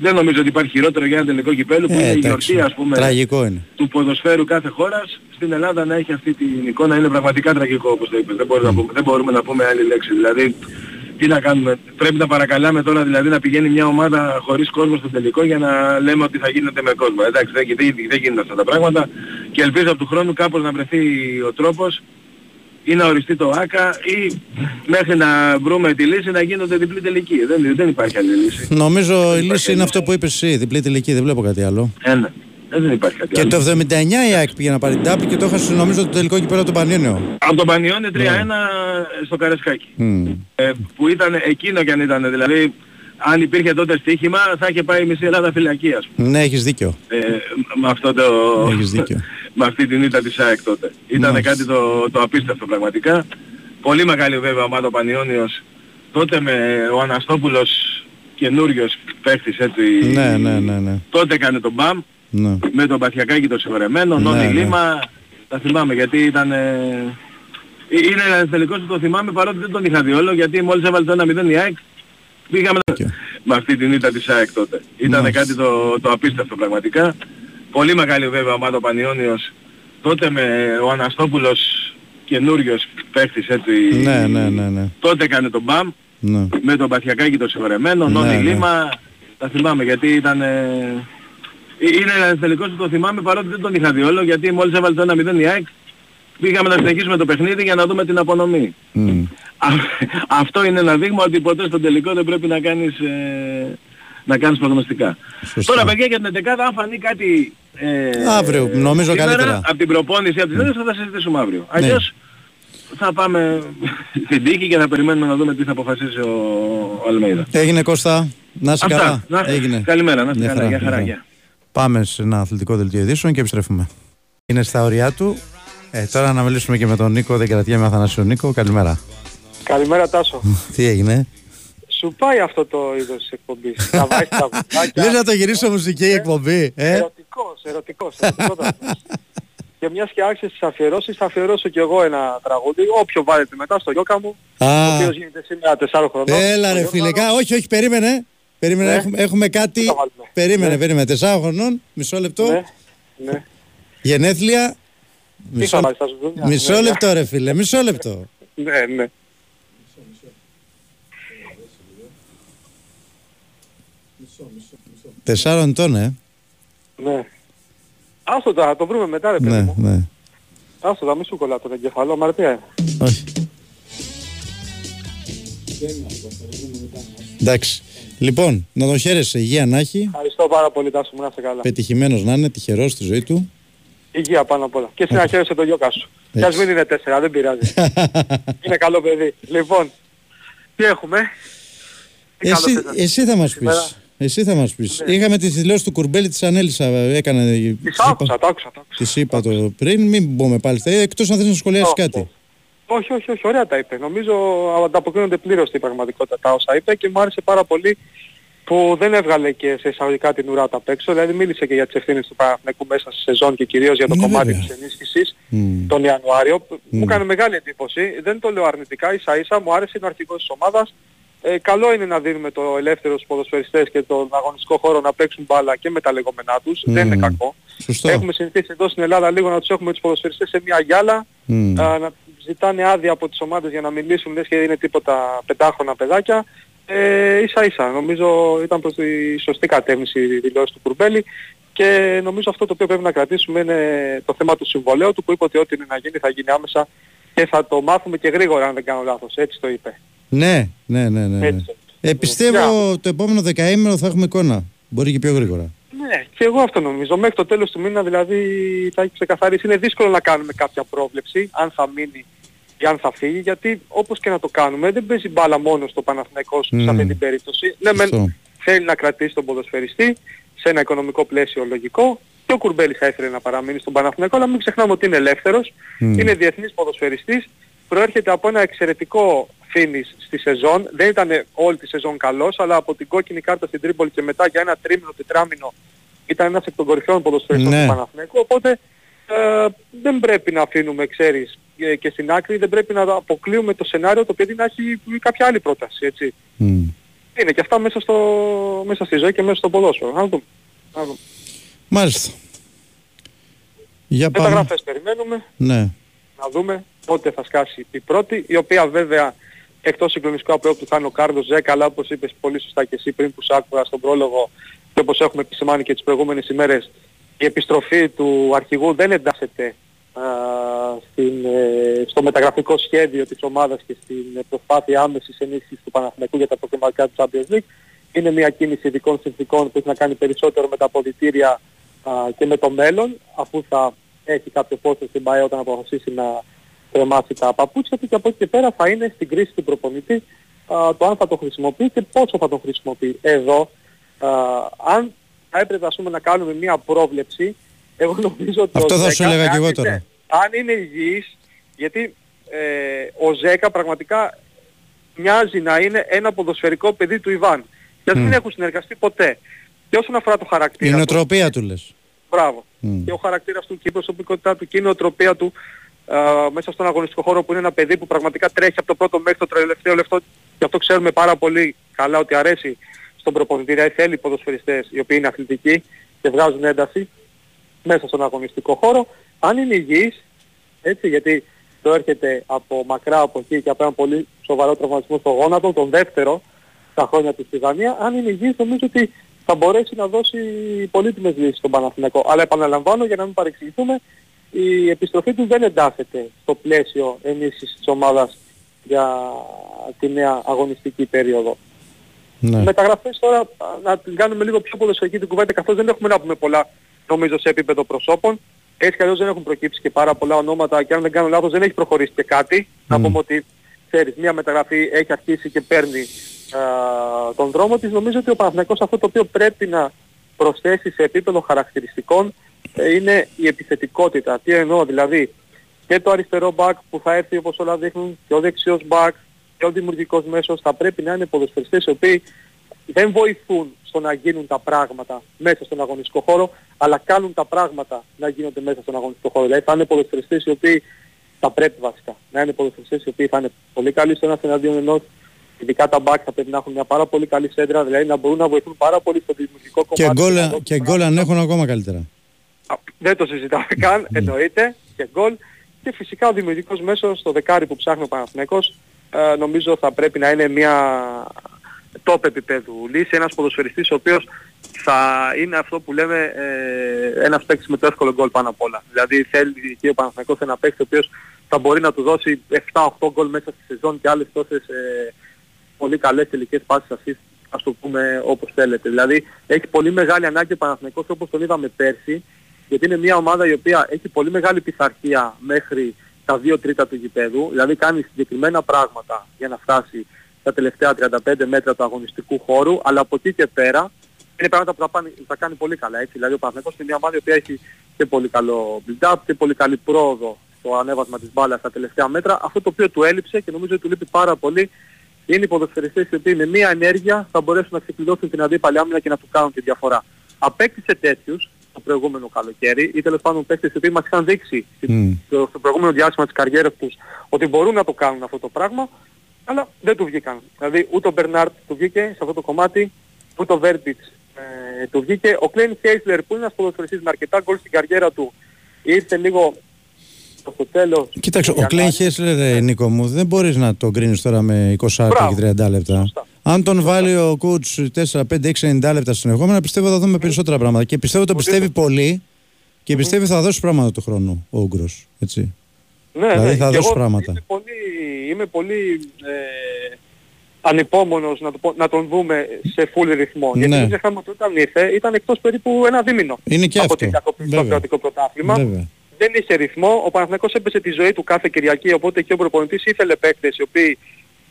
Δεν νομίζω ότι υπάρχει χειρότερο για ένα τελικό κυπέλου που Ε, είναι η εντάξει. γιορτή ας πούμε Τραγικό είναι. του ποδοσφαίρου κάθε χώρας στην Ελλάδα να έχει αυτή την εικόνα είναι πραγματικά τραγικό όπως το είπες. Δεν, μπορούμε να πούμε, δεν μπορούμε να πούμε άλλη λέξη. Δηλαδή τι να κάνουμε; Πρέπει να παρακαλάμε τώρα δηλαδή να πηγαίνει μια ομάδα χωρίς κόσμο στο τελικό για να λέμε ότι θα γίνεται με κόσμο. Εντάξει δεν, δεν, δεν γίνονται αυτά τα πράγματα και ελπίζω από του χρόνου κάπως να βρεθεί ο τρόπος ή να οριστεί το ΆΚΑ ή μέχρι να βρούμε τη λύση να γίνονται διπλή τελική. Δεν, δεν υπάρχει άλλη λύση. Νομίζω η λύση είναι αυτό που είπες εσύ, διπλή τελική, δεν βλέπω κάτι άλλο. Ένα. Ε, δεν υπάρχει κάτι Και άλλο. το 79 η ΑΕΚ πήγε να πάρει την τάπη και το έχασε νομίζω το τελικό κυπέλο του Πανιόνιο. Από τον Πανιόνι 3-1 στο Καρεσκάκι. Μμ. Ε, που ήταν εκείνο κι αν ήταν. Δηλαδή αν υπήρχε τότε στοίχημα θα είχε πάει η μισή Ελλάδα φυλακή ας πούμε. Ναι, έχεις δίκιο. Ε, με αυτό το... Έχεις δίκιο. <laughs> με αυτή την ήττα της ΑΕΚ τότε. Ήταν Μάλιστα. κάτι το, το απίστευτο πραγματικά. Πολύ μεγάλη βέβαια ομάδα ο Πανιόνιος. Τότε με ο Αναστόπουλος καινούριος παίχτης έτσι. Ναι, ναι, ναι, ναι. Τότε έκανε τον μπαμ ναι. με τον Παθιακάκη το συγχωρεμένο, Ναι, Νόνι ναι. Λίμα, τα θυμάμαι γιατί ήταν... ε, Είναι ένας τελικός που το θυμάμαι παρότι δεν τον είχα δει όλο γιατί μόλις έβαλε το 1-0 η ΑΕΚ πήγαμε με αυτή την ήττα της ΑΕΚ τότε. Ήταν Μάλιστα. κάτι το, το απίστευτο πραγματικά. Πολύ μεγάλη βέβαια ομάδα ο Πανιόνιος. Τότε με ο Αναστόπουλος καινούριος παίχτης έτσι. Ναι, ναι, ναι, ναι. Τότε έκανε τον μπαμ ναι. με τον Παθιακάκη το συγχωρεμένο, Ναι, Νόνι ναι. Λίμα, τα θυμάμαι γιατί ήταν... ε, Είναι ένας τελικός που το θυμάμαι παρότι δεν τον είχα δει όλο γιατί μόλις έβαλε το 1-0 η ΑΕΚ πήγαμε να συνεχίσουμε το παιχνίδι για να δούμε την απονομή. Μμ. Α- Αυτό είναι ένα δείγμα ότι ποτέ στο τελικό δεν πρέπει να κάνεις, ε, να κάνεις προγνωστικά. Σωστά. Τώρα παιδιά για την 11 αν φανεί κάτι ε, Αύριο, νομίζω σήμερα, καλύτερα. Από την προπόνηση, από τις ναι. θα τα συζητήσουμε αύριο. Αλλιώς θα πάμε στην τύχη και θα περιμένουμε να δούμε τι θα αποφασίσει ο, ο Αλμέιδα. Έγινε Κώστα, να είσαι Αυτά. καλά. Να- Έγινε. Καλημέρα, να είστε Μια καλά. Γεια χαρά, χαρά. γεια. γεια. Πάμε σε ένα αθλητικό δελτίο ειδήσεων και επιστρέφουμε. Είναι στα ωριά του. Ε, τώρα να μιλήσουμε και με τον Νίκο, δεν κρατιέμαι Αθανάσιο Νίκο. Καλημέρα. Καλημέρα Τάσο. Τι έγινε; Σου πάει αυτό το είδος της εκπομπής. Να βάζεις τα βουτάκια. Λες να το γυρίσω μουσική εκπομπή. Ε; Ερωτικός, ερωτικός. ερωτικότατος. και μιας και άρχισες τις αφιερώσεις, θα αφιερώσω κι εγώ ένα τραγούδι, όποιο βάλετε μετά στο γιώκα μου, Α. ο οποίος γίνεται σήμερα 4 χρονών. Έλα ρε Ο φίλε, Γιώργος. κα- όχι, όχι, περίμενε. Περίμενε, Ναι. έχουμε, έχουμε κάτι. θα βάλουμε; Περίμενε, Ναι. περίμενε. Τεσσάρων χρονών, μισό λεπτό. Ναι, ναι. Γενέθλια. Τι Μισό, θα βάλεις, θα σου δω μια- μισό ναι, λεπτό ρε φίλε, μισό λεπτό. Ναι, ναι. Τεσσάρων ετών, ε. Ναι. Άστο τα, θα το βρούμε μετά ρε παιδί Ναι, μου. ναι. Άστο τα, μη σου κολλά τον εγκεφαλό, αμαρτία είναι. Όχι. Εντάξει. Λοιπόν, να τον χαίρεσαι, υγεία να έχει. Ευχαριστώ πάρα πολύ Τάσο μου, να είσαι καλά. Πετυχημένος να είναι, τυχερός στη ζωή του. Υγεία πάνω απ' όλα. Και εσύ να χαίρεσαι το γιώκα σου. Κι ας μην είναι τέσσερα, δεν πειράζει. <laughs> είναι καλό παιδί. Λοιπόν, τι έχουμε; Τι καλό Εσύ, θες να- εσύ θα μας Σήμερα. Πεις. Εσύ θα μας πεις. Ναι. Είχαμε τη δηλώση του Κουρμπέλη της Ανέλισσα, έκανε... Τις άκουσα, το άκουσα. το άκουσα. Της είπα το πριν, μην μπούμε πάλι στα ίδια, εκτός αν θες να σχολιάσεις κάτι. Όχι, όχι, όχι, ωραία τα είπε. Νομίζω ανταποκρίνονται πλήρως στην πραγματικότητα τα όσα είπε και μου άρεσε πάρα πολύ που δεν έβγαλε και σε εισαγωγικά την ουράτα απ' έξω, δηλαδή μίλησε και για τις ευθύνες του Παναθηναϊκού μέσα στη σεζόν και κυρίως για το Ναι, κομμάτι βέβαια. της ενίσχυσης Μμ. τον Ιανουάριο. που Μμ. Μου έκανε μεγάλη εντύπωση, δεν το λέω αρνητικά, ίσα ίσα μου άρεσε, είναι ο αρχηγός της ομάδας. Ε, καλό είναι να δίνουμε το ελεύθερο στους ποδοσφαιριστές και τον αγωνιστικό χώρο να παίξουν μπάλα και με τα λεγόμενά τους. Δεν είναι Μμ. κακό. Σωστό. Έχουμε συνηθίσει εδώ στην Ελλάδα λίγο να τους έχουμε τους ποδοσφαιριστές σε μια γυάλα, Μμ. α, να ζητάνε άδεια από τις ομάδες για να μιλήσουν, λες και είναι τίποτα πεντάχρονα παιδάκια. Ε, ίσα ίσα, νομίζω ήταν προς τη σωστή κατεύθυνση η δηλώση του Κουρμπέλη και νομίζω αυτό το οποίο πρέπει να κρατήσουμε είναι το θέμα του συμβολέου του που είπε ότι ό,τι είναι να γίνει θα γίνει άμεσα και θα το μάθουμε και γρήγορα αν δεν κάνω λάθος. Έτσι το είπε. Ναι, ναι, ναι, ναι. ναι. Έτσι. Ε, πιστεύω το επόμενο δεκαήμερο θα έχουμε εικόνα. Μπορεί και πιο γρήγορα. Ναι, και εγώ αυτό νομίζω. Μέχρι το τέλος του μήνα δηλαδή θα έχει ξεκαθαρίσει. Είναι δύσκολο να κάνουμε κάποια πρόβλεψη αν θα μείνει ή αν θα φύγει γιατί όπως και να το κάνουμε δεν παίζει μπάλα μόνος στο Παναθηναϊκός σε Μμμ. αυτή την περίπτωση. Ναι, μεν Σωστό. θέλει να κρατήσει τον ποδοσφαιριστή σε ένα οικονομικό πλαίσιο λογικό και ο Κουρμπέλης θα ήθελε να παραμείνει στον Παναθηναϊκό, αλλά μην ξεχνάμε ότι είναι ελεύθερος, Μμ. είναι διεθνής ποδοσφαιριστής, προέρχεται από ένα εξαιρετικό finish στη σεζόν, δεν ήταν όλη τη σεζόν καλός, αλλά από την κόκκινη κάρτα στην Τρίπολη και μετά για ένα τρίμηνο, τετράμινο ήταν ένας εκ των κορυφαίων ποδοσφαιριστών Ναι. του Παναθηναϊκού, οπότε ε, δεν πρέπει να αφήνουμε, ξέρεις, ε, και στην άκρη δεν πρέπει να αποκλείουμε το σενάριο το παιδί να έχει κάποια άλλη πρόταση, έτσι. Μμ. Είναι και αυτά μέσα, στο, μέσα στη ζωή και μέσα στο ποδόσφαιρο. Να δούμε. Να δούμε. Μάλιστα. Για πάμε. Μεταγραφές περιμένουμε, Ναι. να δούμε πότε θα σκάσει η πρώτη, η οποία βέβαια εκτός συγκλονιστικού απλό του θα είναι ο Κάρλος Ζέκα, αλλά όπως είπες πολύ σωστά και εσύ πριν που σ' άκουγα στον πρόλογο και όπως έχουμε επισημάνει και τις προηγούμενες ημέρες, η επιστροφή του αρχηγού δεν εντάσσεται α, στην, ε, στο μεταγραφικό σχέδιο της ομάδας και στην ε, προσπάθεια άμεσης ενίσχυσης του Παναθηναϊκού για τα προκριματικά του Champions League. Είναι μια κίνηση ειδικών συνθήκων που έχει να κάνει περισσότερο με τα αποδητήρια α, και με το μέλλον, αφού θα έχει κάποιο πόσο στην ΠΑΕ όταν αποφασίσει να κρεμάσει τα παπούτσια του και από εκεί και πέρα θα είναι στην κρίση του προπονητή α, το αν θα το χρησιμοποιεί και πόσο θα το χρησιμοποιεί. Εδώ, α, αν θα έπρεπε ας πούμε, να κάνουμε μια πρόβλεψη, εγώ νομίζω ότι Αυτό ο θα σου Ζέκα, έλεγα και αν εγώ είναι- τώρα. Αν είναι υγιής, γιατί ε, ο Ζέκα πραγματικά μοιάζει να είναι ένα ποδοσφαιρικό παιδί του Ιβάν. Και δεν Μμ. έχουν συνεργαστεί ποτέ. Και όσον αφορά το Η χαρακτήρα του, νοοτροπία του λες. Μπράβο. Μμ. Και ο χαρακτήρας του και η προσωπικότητά του και η νοοτροπία του α, μέσα στον αγωνιστικό χώρο που είναι ένα παιδί που πραγματικά τρέχει από το πρώτο μέχρι το τελευταίο λεπτό και αυτό ξέρουμε πάρα πολύ καλά ότι αρέσει στον προπονητή. Δηλαδή θέλει ποδοσφαιριστές οι οποίοι είναι αθλητικοί και βγάζουν ένταση μέσα στον αγωνιστικό χώρο. Αν είναι υγιής, έτσι, γιατί το έρχεται από μακρά από εκεί και από ένα πολύ σοβαρό τραυματισμό στο γόνατο, τον δεύτερο στα χρόνια του στη Δανία, αν είναι υγιής νομίζω ότι θα μπορέσει να δώσει πολύτιμες λύσεις στον Παναθηναϊκό. Αλλά επαναλαμβάνω για να μην παρεξηγηθούμε, η επιστροφή τους δεν εντάσσεται στο πλαίσιο ενίσχυσης της ομάδας για τη νέα αγωνιστική περίοδο. Ναι. Μεταγραφές τώρα α, να την κάνουμε λίγο πιο ποδοσφαιρική την κουβέντα καθώς δεν έχουμε να πούμε πολλά νομίζω σε επίπεδο προσώπων. Έτσι κι αλλιώς δεν έχουν προκύψει και πάρα πολλά ονόματα και αν δεν κάνω λάθος δεν έχει προχωρήσει και κάτι. Να πούμε ότι ξέρεις μια μεταγραφή έχει αρχίσει και παίρνει α, τον δρόμο της. Νομίζω ότι ο Παναθηναϊκός αυτό το οποίο πρέπει να προσθέσει σε επίπεδο χαρακτηριστικών ε, είναι η επιθετικότητα. Τι εννοώ δηλαδή και το αριστερό back που θα έρθει όπως όλα δείχνουν και ο δεξιός back και ο δημιουργικός μέσος θα πρέπει να είναι ποδοσφαιριστές οι οποίοι δεν βοηθούν στο να γίνουν τα πράγματα μέσα στον αγωνιστικό χώρο, αλλά κάνουν τα πράγματα να γίνονται μέσα στον αγωνιστικό χώρο. Δηλαδή θα είναι ποδοσφαιριστές οι οποίοι θα πρέπει βασικά να είναι ποδοσφαιριστές οι οποίοι θα είναι πολύ καλοί στο ένας εναντίον ενός, ειδικά τα back θα πρέπει να έχουν μια πάρα πολύ καλή σέντρα, δηλαδή να μπορούν να βοηθούν πάρα πολύ στο δημιουργικό Και κομμάτι. γκολ, να δώσουν και γκολ αν έχουν ακόμα καλύτερα. Δεν το συζητάμε καν, Ναι. εννοείται, και γκολ. Και φυσικά ο δημιουργικός μέσος, στο δεκάρι που ψάχνει ο Παναθηναϊκός, ε, νομίζω θα πρέπει να είναι μια top επίπεδου λύση, ένας ποδοσφαιριστής ο οποίος θα είναι αυτό που λέμε ε, ένας παίκτης με το εύκολο γκολ πάνω απ' όλα. Δηλαδή θέλει και ο Παναθηναϊκός ένα παίκτη ο οποίος θα μπορεί να του δώσει 7-8 γκολ μέσα στη σεζόν και άλλες τόσες ε, πολύ καλές τελικές πάσεις assist, ας το πούμε όπως θέλετε. Δηλαδή έχει πολύ μεγάλη ανάγκη ο Παναθηναϊκός όπως τον είδαμε πέρσι, γιατί είναι μια ομάδα η οποία έχει πολύ μεγάλη πειθαρχία μέχρι τα 2 τρίτα του γηπέδου, δηλαδή κάνει συγκεκριμένα πράγματα για να φτάσει στα τελευταία 35 μέτρα του αγωνιστικού χώρου, αλλά από εκεί και πέρα είναι πράγματα που θα, πάνε, θα κάνει πολύ καλά. Έτσι. Δηλαδή ο Παναθηναϊκός είναι μια ομάδα η οποία έχει και πολύ καλό build-up και πολύ καλή πρόοδο στο ανέβασμα της μπάλας στα τελευταία μέτρα. Αυτό το οποίο του έλειψε και νομίζω ότι του λείπει πάρα πολύ είναι οι ποδοσφαιριστές οι οποίοι με μία ενέργεια θα μπορέσουν να ξεκλειδώσουν την αντίπαλη άμυνα και να του κάνουν τη διαφορά. Απέκτησε τέτοιους το προηγούμενο καλοκαίρι ή τέλος πάντων παίκτες οι οποίοι μας είχαν δείξει Μμ. στο, στο προηγούμενο διάστημα της καριέρας τους ότι μπορούν να το κάνουν αυτό το πράγμα αλλά δεν του βγήκαν. Δηλαδή ούτε ο Μπερνάρτ του βγήκε σε αυτό το κομμάτι, ούτε ο Βέρμπιτς ε, του βγήκε. Ο Κλέιν Χέισλερ που είναι ένας ποδοσφαιριστής με αρκετά γκολ στην καριέρα του ήρθε λίγο στο τέλος. Κοίταξε, για ο Κλέιν να- Χέσλερ, ε, Νίκο μου, δεν μπορείς να το κρίνεις τώρα με 20 Μπράβο. και 30 λεπτά. Αν τον βάλει ο coach 4, 5, 6, 90 λεπτά συνεχόμενα, πιστεύω θα δούμε περισσότερα πράγματα. Και πιστεύω το πιστεύει πολύ και πιστεύει θα δώσει πράγματα του χρόνου ο Ούγκρος. Έτσι. Ναι, Δηλαδή ναι. θα Και δώσει εγώ πράγματα. Είμαι πολύ, είμαι πολύ ε, ανυπόμονος να, το πω- να τον δούμε σε full ρυθμό. Γιατί Ναι. δεν ξεχνάμε ότι όταν ήρθε ήταν εκτός περίπου ένα δίμηνο Είναι και από αυτό. την διακοπή στο Βέβαια. κρατικό πρωτάθλημα. Βέβαια. Δεν είχε ρυθμό. Ο Παναθηναϊκός έπεσε τη ζωή του κάθε Κυριακή, οπότε και ο προπονητής ήθελε παίκτες οι οποίοι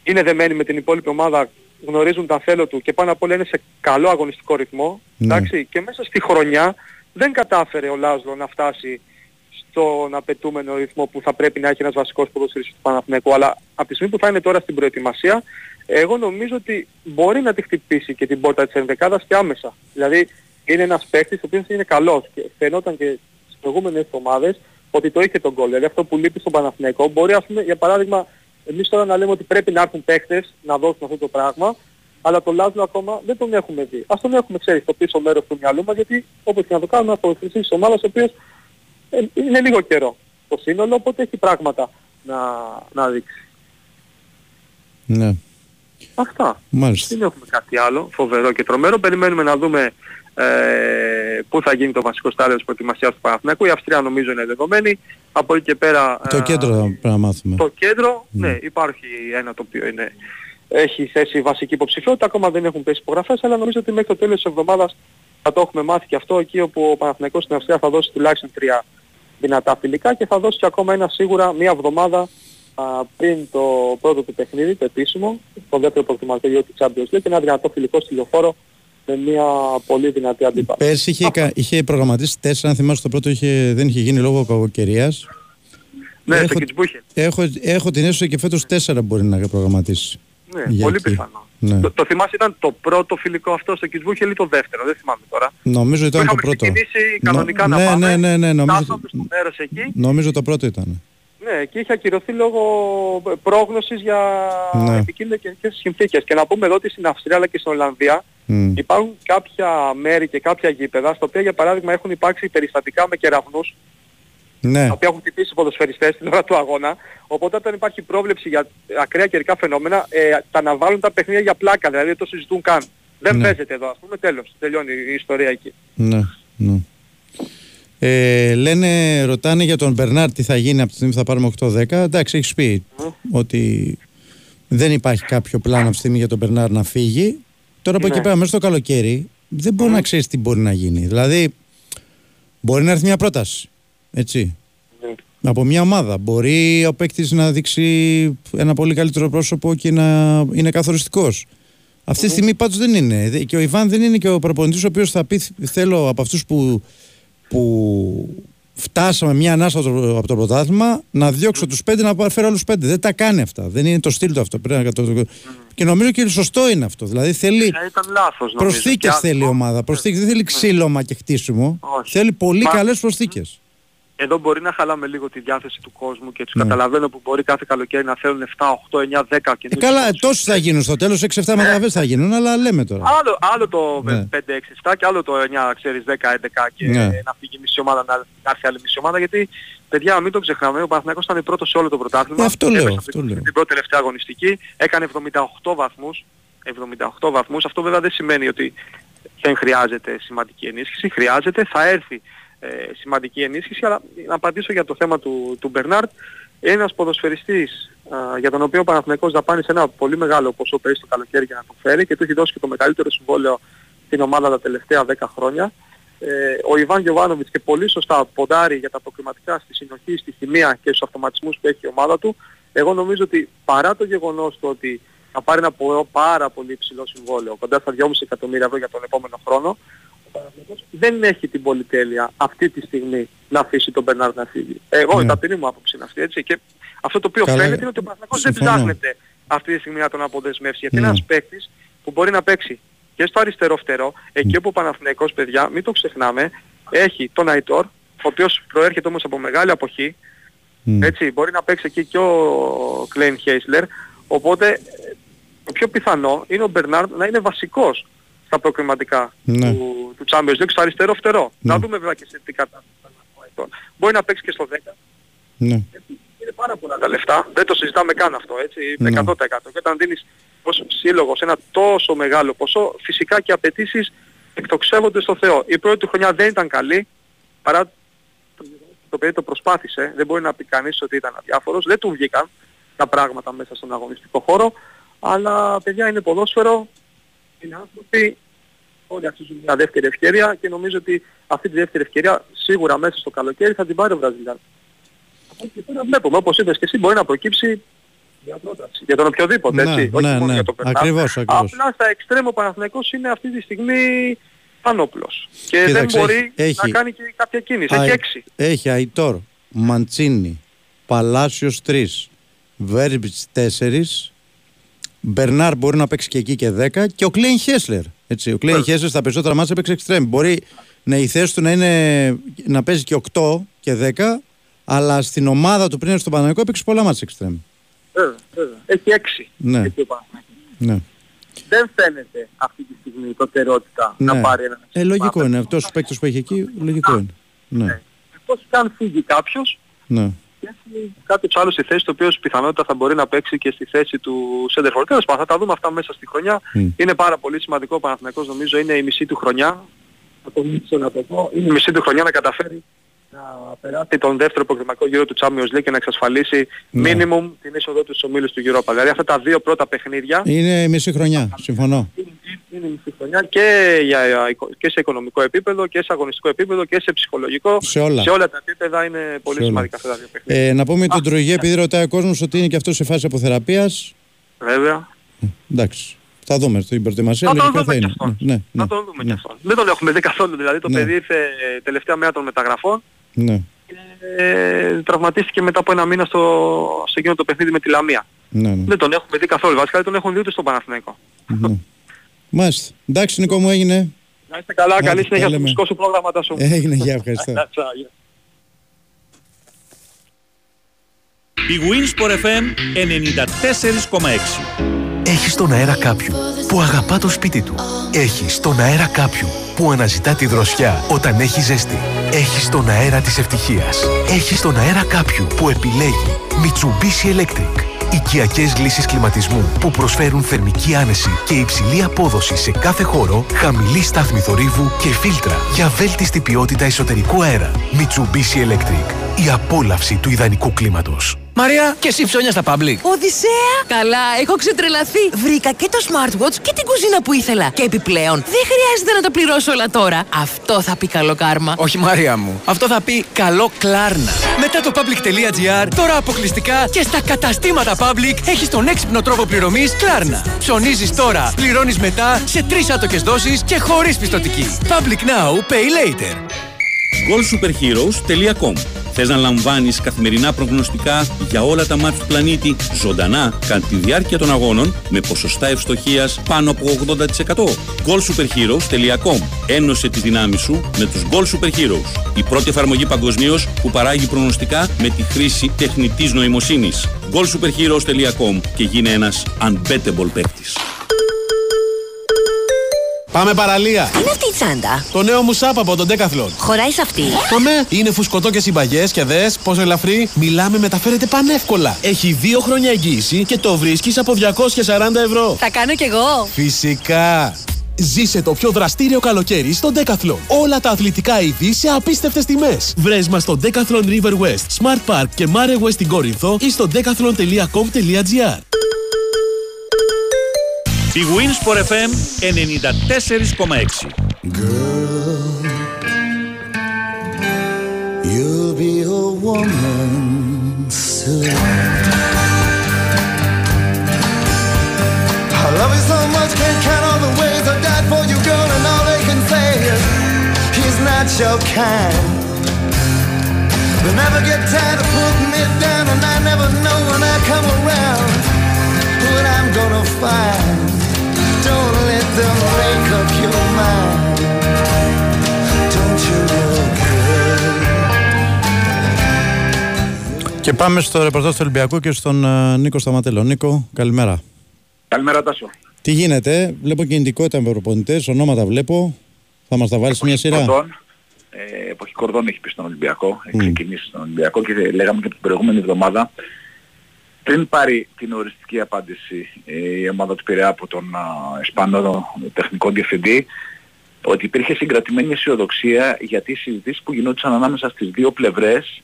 είναι δεμένοι με την υπόλοιπη ομάδα, γνωρίζουν τα θέλω του και πάνω απ' όλα είναι σε καλό αγωνιστικό ρυθμό. Ναι. Εντάξει, και μέσα στη χρονιά δεν κατάφερε ο Λάζλο να φτάσει στον απαιτούμενο ρυθμό που θα πρέπει να έχει ένας βασικός ποδοσφαιριστής του Παναθηναϊκού. Αλλά από τη στιγμή που θα είναι τώρα στην προετοιμασία, εγώ νομίζω ότι μπορεί να τη χτυπήσει και την πόρτα της ενδεκάδας και άμεσα. Δηλαδή είναι ένας παίκτης ο οποίος είναι καλός και φαινόταν και στις προηγούμενες εβδομάδες ότι το είχε τον κόλλο. Δηλαδή αυτό που λείπει στον Παναθηναϊκό μπορεί ας πούμε για παράδειγμα εμείς τώρα να λέμε ότι πρέπει να έρθουν παίκτες να δώσουν αυτό το πράγμα αλλά τον Λάζλο ακόμα δεν τον έχουμε δει. Ας τον έχουμε ξέρεις στο πίσω μέρος του μυαλού μας γιατί όπως και να το κάνουμε από της ομάδας ο οποίος ε, είναι λίγο καιρό το σύνολο οπότε έχει πράγματα να, να δείξει. Ναι. Αυτά. Μάλιστα. Δεν έχουμε κάτι άλλο φοβερό και τρομερό. Περιμένουμε να δούμε ε, πού θα γίνει το βασικό στάδιο της προετοιμασίας του Παναθηναϊκού. Η Αυστρία νομίζω είναι δεδομένη. Από εκεί και πέρα... Το ε, κέντρο θα πρέπει να μάθουμε. Το κέντρο, ναι, υπάρχει ένα το οποίο είναι, έχει θέσει βασική υποψηφιότητα. Ακόμα δεν έχουν πέσει υπογραφές, αλλά νομίζω ότι μέχρι το τέλος της εβδομάδας θα το έχουμε μάθει και αυτό εκεί όπου ο Παναθηναϊκός στην Αυστρία θα δώσει τουλάχιστον τρία δυνατά φιλικά και θα δώσει και ακόμα ένα σίγουρα μία εβδομάδα α, πριν το πρώτο του παιχνίδι, το επίσημο, το δεύτερο προετοιμαστήριο του Champions League και ένα δυνατό φιλικό στη λεωφόρο με μια πολύ δυνατή αντίπαλη. Πέρσι είχε, κα- είχε προγραμματίσει τέσσερα, αν θυμάσαι το πρώτο είχε, δεν είχε γίνει λόγω κακοκαιρίας. Ναι, έχω, στο Κιτσμπούχεν. έχω, έχω την αίσθηση και φέτος τέσσερα μπορεί να προγραμματίσει. Ναι, Για πολύ εκεί. πιθανό. Ναι. Το, το θυμάσαι ήταν το πρώτο φιλικό αυτό στο Κιτσμπούχελ ή το δεύτερο, δεν θυμάμαι τώρα. Νομίζω ήταν Που το είχαμε πρώτο. ξεκινήσει κανονικά Νο- να ναι, πάμε. ναι, ναι, ναι, νομίζω, Φτάσαμε στο μέρος εκεί. νομίζω το πρώτο ήταν. Ναι, και είχε ακυρωθεί λόγω πρόγνωσης για Ναι. επικίνδυνες καιρικές συνθήκες. Και να πούμε εδώ ότι στην Αυστρία αλλά και στην Ολλανδία Μμ. υπάρχουν κάποια μέρη και κάποια γήπεδα στα οποία για παράδειγμα έχουν υπάρξει περιστατικά με κεραυνούς Ναι. τα οποία έχουν χτυπήσει ποδοσφαιριστές στην ώρα του αγώνα. Οπότε όταν υπάρχει πρόβλεψη για ακραία καιρικά φαινόμενα, ε, τα αναβάλουν τα παιχνίδια για πλάκα, δηλαδή δεν το συζητούν καν. Δεν Ναι. παίζεται εδώ, ας πούμε, τέλος. Τελειώνει η ιστορία εκεί. Ναι, ναι. Ε, λένε, ρωτάνε για τον Μπερνάρ τι θα γίνει από τη στιγμή που θα πάρουμε 8-10. Εντάξει, έχεις πει ότι δεν υπάρχει κάποιο πλάνο αυτή τη στιγμή για τον Μπερνάρ να φύγει. Τώρα από Ναι. εκεί πέρα, μέσα στο καλοκαίρι, δεν μπορεί να ξέρεις τι μπορεί να γίνει. Δηλαδή, μπορεί να έρθει μια πρόταση. Έτσι. Από μια ομάδα. Μπορεί ο παίκτης να δείξει ένα πολύ καλύτερο πρόσωπο και να είναι καθοριστικός. Αυτή τη στιγμή πάντως δεν είναι. Δε- Και ο Ιβάν δεν είναι και ο προπονητής ο οποίος θα πει θέλω από αυτούς που, που φτάσαμε μια ανάσα από το, από το πρωτάθλημα να διώξω τους πέντε να πάρω- φέρω άλλους πέντε. Δεν τα κάνει αυτά. Δεν είναι το στυλ του αυτό. Πρέπει να το... Και νομίζω και σωστό είναι αυτό. Δηλαδή θέλει Ε, ήταν λάθος νομίζω. προσθήκες Και θέλει η ομάδα. Προσθήκες. Δεν θέλει ξύλωμα και χτίσιμο. Θέλει πολύ Μα- καλές προσθήκες. Εδώ μπορεί να χαλάμε λίγο τη διάθεση του κόσμου και τους Ναι. καταλαβαίνω που μπορεί κάθε καλοκαίρι να θέλουν 7, 8, 9, 10 και Ε, καλά, τόσοι θα γίνουν στο τέλος, 6-7 μεταγραφές θα γίνουν, αλλά λέμε τώρα. Άλλο, άλλο το Ναι. 5, 6, 7 και άλλο το 9, ξέρεις, 10, 11 και Ναι. να φύγει μισή ομάδα, να, να έρθει άλλη μισή ομάδα. Γιατί, παιδιά, μην το ξεχνάμε, ο Παναθηναϊκός ήταν πρώτος σε όλο το πρωτάθλημα. Ε, αυτό Έπεσε λέω, από αυτό την- λέω. Την πρώτη τελευταία αγωνιστική, έκανε 78 βαθμούς. 78 βαθμούς. Αυτό βέβαια δεν σημαίνει ότι δεν χρειάζεται σημαντική ενίσχυση. Χρειάζεται, θα έρθει ε, σημαντική ενίσχυση, αλλά να απαντήσω για το θέμα του, του Μπερνάρτ. Ένας ποδοσφαιριστής α, για τον οποίο ο Παναθηναϊκός δαπάνησε ένα πολύ μεγάλο ποσό πέρυσι το καλοκαίρι για να τον φέρει και του έχει δώσει και το μεγαλύτερο συμβόλαιο στην ομάδα τα τελευταία 10 χρόνια. Ε, ο Ιβάν Γιωβάνοβιτς και πολύ σωστά ποντάρει για τα προκριματικά στη συνοχή, στη χημεία και στους αυτοματισμούς που έχει η ομάδα του. Εγώ νομίζω ότι παρά το γεγονός του ότι θα πάρει ένα πο- πάρα πολύ υψηλό συμβόλαιο, κοντά στα 2,5 εκατομμύρια ευρώ για τον επόμενο χρόνο, ο Παναθηναϊκός δεν έχει την πολυτέλεια αυτή τη στιγμή να αφήσει τον Μπερνάρ να φύγει. Εγώ, Ναι. η ταπεινή μου άποψη είναι αυτή, έτσι. Και αυτό το οποίο Καλά, φαίνεται είναι ότι ο Παναθηναϊκός δεν συμφωνώ. ψάχνεται αυτή τη στιγμή να τον αποδεσμεύσει. Γιατί Ναι. είναι ένας παίκτης που μπορεί να παίξει και στο αριστερό φτερό, εκεί όπου ο Παναθηναϊκός, παιδιά, μην το ξεχνάμε, έχει τον Αϊτόρ, ο οποίος προέρχεται όμως από μεγάλη αποχή, Μμ. έτσι, μπορεί να παίξει εκεί και ο Κλέιν Χέισλερ, οπότε ε, το πιο πιθανό είναι ο Μπερνάρντ να είναι βασικός στα προκριματικά Ναι. του, του Champions League στο αριστερό φτερό. Να δούμε βέβαια και σε τι κατάσταση θα είναι ο Αϊτόρ. Μπορεί να παίξει και στο 10. Ναι. Είναι πάρα πολλά τα λεφτά. Δεν το συζητάμε καν αυτό, έτσι. Ναι. 100%. Και όταν δίνεις ως σύλλογος ένα τόσο μεγάλο ποσό, φυσικά και οι απαιτήσεις εκτοξεύονται στο Θεό. Η πρώτη του χρονιά δεν ήταν καλή, παρά το γεγονός ότι το παιδί το προσπάθησε. Δεν μπορεί να πει κανείς ότι ήταν αδιάφορος. Δεν του βγήκαν τα πράγματα μέσα στον αγωνιστικό χώρο. Αλλά παιδιά είναι ποδόσφαιρο, είναι άνθρωποι, όλοι αξίζουν μια δεύτερη ευκαιρία και νομίζω ότι αυτή τη δεύτερη ευκαιρία σίγουρα μέσα στο καλοκαίρι θα την πάρει ο Βραζιλιάνος. Και τώρα βλέπουμε, όπως είπες και εσύ, μπορεί να προκύψει μια πρόταση για τον οποιοδήποτε, Ναι, έτσι. όχι ναι, μόνο ναι. για τον Περνάρ. Ακριβώς, ακριβώς. Απλά στα εξτρέμο ο Παναθηναϊκός είναι αυτή τη στιγμή Σπανόπουλος. Και δεν Κοίταξε, μπορεί έχει- να κάνει και κάποια κίνηση. Έχει Αϊ- έξι. Έχει Αϊτόρ, Μαντσίνη, Παλάσιος 3, Βέρμπιτς 4, Μπερνάρ μπορεί να παίξει και εκεί και 10 και ο Κλέιν Χέσλερ. Έτσι, ο Κλέιν Χέσλερ στα περισσότερα μάτια έπαιξε εξτρέμ. Μπορεί να η θέση του να, είναι, να παίζει και 8 και 10, αλλά στην ομάδα του πριν έρθει στο Παναγικό έπαιξε πολλά μάτια εξτρέμ. Βέβαια, βέβαια. Έχει έξι. Ναι. Έχει ο Παναθηναϊκός. Ναι. Δεν φαίνεται αυτή τη στιγμή η προτεραιότητα να ναι. πάρει έναν Ε, λογικό είναι. Αυτός ο παίκτης που έχει εκεί, λογικό είναι. Ναι. Εκτός και αν φύγει κάποιος ναι. Και έχει κάποιος άλλος στη θέση, το οποίος πιθανότητα θα μπορεί να παίξει και στη θέση του Σέντερφορ. Τέλος πάντων, θα τα δούμε αυτά μέσα στη χρονιά. Μμ. Είναι πάρα πολύ σημαντικό ο Παναθηναϊκός, νομίζω είναι η μισή του χρονιά. Θα το μιλήσω να το πω. Είναι η μισή του χρονιά να καταφέρει να περάσει τον δεύτερο προκριματικό γύρο του Champions League και να εξασφαλίσει Ναι. minimum την είσοδο τους στους ομίλους του Europa. Δηλαδή αυτά τα δύο πρώτα παιχνίδια Είναι μισή χρονιά. Συμφωνώ. είναι η μισή χρονιά και, για, και σε οικονομικό επίπεδο και σε αγωνιστικό επίπεδο και σε ψυχολογικό. Σε όλα. Σε όλα τα επίπεδα είναι πολύ Σε όλα. σημαντικά αυτά τα δύο παιχνίδια. Ε, να πούμε τον Τρογέ, επειδή ρωτάει ο κόσμος ότι είναι και αυτός σε φάση αποθεραπείας. Βέβαια. Εντάξει. Θα δούμε στην προετοιμασία. Θα τον λογικά δούμε θα και είναι. αυτόν. Ναι, ναι, Να τον δούμε ναι. και αυτό. Δεν τον έχουμε δει καθόλου. Δηλαδή το Ναι. παιδί ήρθε ε, τελευταία μέρα των μεταγραφών. Ναι, Ε, τραυματίστηκε μετά από ένα μήνα στο, σε εκείνο το παιχνίδι με τη Λαμία. ναι, ναι. Δεν τον έχουμε δει καθόλου. Βασικά δεν τον έχουν δει ούτε στον Παναθηναϊκό. ναι. Μάλιστα. Εντάξει, Νικό μου έγινε. Να είστε καλά. Άντε, Καλή τα συνέχεια στο λέμε. μουσικό σου πρόγραμμα σου. Έγινε, γεια, ευχαριστώ. <laughs> Τσάου, γεια. Η Winsport FM 94,6. Έχεις στον αέρα κάποιον που αγαπά το σπίτι του. Έχεις στον αέρα κάποιον που αναζητά τη δροσιά όταν έχει ζέστη. Έχεις τον αέρα της ευτυχίας. Έχεις στον αέρα κάποιον που επιλέγει Mitsubishi Electric. Οικιακές λύσεις κλιματισμού που προσφέρουν θερμική άνεση και υψηλή απόδοση σε κάθε χώρο, χαμηλή στάθμη θορύβου και φίλτρα για βέλτιστη ποιότητα εσωτερικού αέρα. Mitsubishi Electric. Η απόλαυση του ιδανικού κλίματος. Μαρία, και εσύ ψώνιας στα public. Οδυσσέα! Καλά, έχω ξετρελαθεί. Βρήκα και το smartwatch και την κουζίνα που ήθελα. Και επιπλέον, δεν χρειάζεται να τα πληρώσω όλα τώρα. Αυτό θα πει καλό κάρμα. Όχι Μαρία μου, αυτό θα πει καλό κλάρνα. Μετά το public.gr, τώρα αποκλειστικά και στα καταστήματα public έχεις τον έξυπνο τρόπο πληρωμής κλάρνα. Ψωνίζεις τώρα, πληρώνεις μετά σε τρεις άτοκες δόσεις και χωρίς πιστοτική. Public now, pay later. goalsuperheroes.com Θες να λαμβάνεις καθημερινά προγνωστικά για όλα τα μάτια του πλανήτη ζωντανά κατά τη διάρκεια των αγώνων με ποσοστά ευστοχίας πάνω από 80%. goalsuperheroes.com Ένωσε τη δύναμη σου με τους Goal Super Heroes. Η πρώτη εφαρμογή παγκοσμίως που παράγει προγνωστικά με τη χρήση τεχνητής νοημοσύνης. goalsuperheroes.com και γίνε ένας unbettable παίκτης. Πάμε παραλία. Τι είναι αυτή η τσάντα. Το νέο μου σάπ από τον Decathlon. Χωράει σε αυτή. Το ναι, είναι φουσκωτό και συμπαγές και δες πόσο ελαφρύ. Μιλάμε, μεταφέρεται πανεύκολα. Έχει δύο χρόνια εγγύηση και το βρίσκεις από 240 ευρώ. Θα κάνω κι εγώ. Φυσικά. Ζήσε το πιο δραστήριο καλοκαίρι στο Decathlon. Όλα τα αθλητικά είδη σε απίστευτες τιμές. Βρες μας στο Decathlon River West, Smart Park και Mare West στην Κόρινθο ή στο decathlon.com.gr. Η Winsport FM 94,6. Girl, you'll be a woman soon. I love you so much, can't count all the ways I died for you, girl, and all they can say is he's not your kind. They never get tired of putting me down, and I never know when I come around what I'm gonna find. Don't let them make up your mind. Και πάμε στο ρεπορτάζ του Ολυμπιακού και στον ε, Νίκο Σταματέλο. Νίκο, καλημέρα. Καλημέρα Τάσο. Τι γίνεται, βλέπω κινητικότητα με προπονητές, ονόματα βλέπω. Θα μας τα βάλεις μια σειρά; Κορδόν, ε, εποχή Κορδόν έχει πει στον Ολυμπιακό, έχει ξεκινήσει στον Ολυμπιακό και λέγαμε και την προηγούμενη εβδομάδα πριν πάρει την οριστική απάντηση ε, η ομάδα του Πειραιά από τον α, Ισπανό τεχνικό διευθυντή ότι υπήρχε συγκρατημένη αισιοδοξία γιατί οι συζητήσεις που γινόντουσαν ανάμεσα στις δύο πλευρές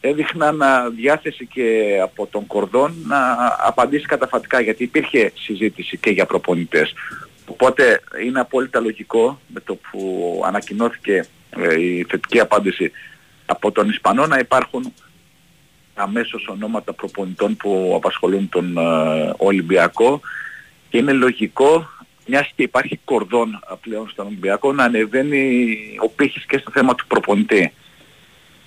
έδειχναν α, διάθεση και από τον Κορδόν να απαντήσει καταφατικά γιατί υπήρχε συζήτηση και για προπονητές. Οπότε είναι απόλυτα λογικό με το που ανακοινώθηκε ε, η θετική απάντηση από τον Ισπανό να υπάρχουν αμέσως ονόματα προπονητών που απασχολούν τον ε, Ολυμπιακό και είναι λογικό μιας και υπάρχει κορδόν α, πλέον στον Ολυμπιακό να ανεβαίνει ο πύχης και στο θέμα του προπονητή.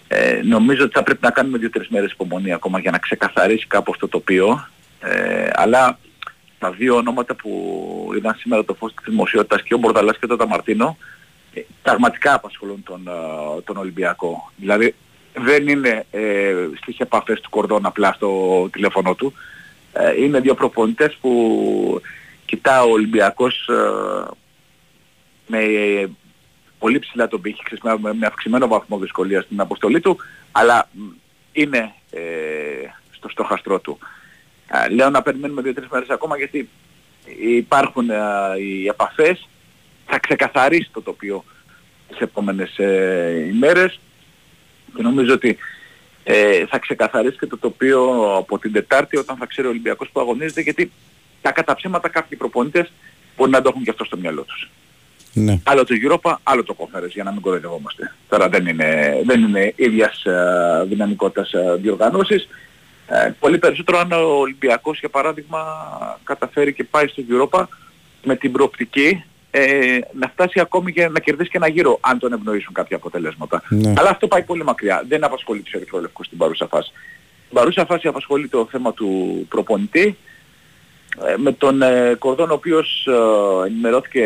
Ε, νομίζω ότι θα πρέπει να κάνουμε δύο-τρεις μέρες υπομονή ακόμα για να ξεκαθαρίσει κάπου αυτό το τοπίο. Ε, αλλά τα δύο ονόματα που είδαν σήμερα το φως της δημοσιότητας και ο Μπορδαλάς και το Ταμαρτίνο ε, πραγματικά απασχολούν τον, ε, τον Ολυμπιακό. Δηλαδή δεν είναι ε, στις επαφές του Κορδόν απλά στο τηλέφωνο του. Ε, είναι δύο προπονητές που κοιτά ο Ολυμπιακός ε, με πολύ ψηλά τον πύχη, ξέρεις, με, με αυξημένο βαθμό δυσκολίας στην αποστολή του, αλλά μ, είναι ε, στο στόχαστρό του. Ε, λέω να περιμένουμε δύο-τρεις μέρες ακόμα γιατί υπάρχουν ε, οι επαφές, θα ξεκαθαρίσει το τοπίο τις επόμενες ε, ημέρες και νομίζω ότι ε, θα ξεκαθαρίσει και το τοπίο από την Τετάρτη όταν θα ξέρει ο Ολυμπιακός που αγωνίζεται γιατί τα καταψέματα κάποιοι προπονητές μπορεί να το έχουν και αυτό στο μυαλό τους. Ναι. Άλλο το Europa, άλλο το Conference για να μην κοροϊδευόμαστε. Τώρα δεν είναι, δεν είναι ίδιας ε, δυναμικότητας ε, διοργανώσεις. Ε, πολύ περισσότερο αν ο Ολυμπιακός για παράδειγμα καταφέρει και πάει στο Europa με την προοπτική ε, να φτάσει ακόμη και να κερδίσει και ένα γύρο αν τον ευνοήσουν κάποια αποτελέσματα. Ναι. Αλλά αυτό πάει πολύ μακριά. Δεν απασχολεί τους ερυθρόλευκους στην παρούσα φάση. Στην παρούσα φάση απασχολεί το θέμα του προπονητή ε, με τον ε, Κορδόν ο οποίος ε, ενημερώθηκε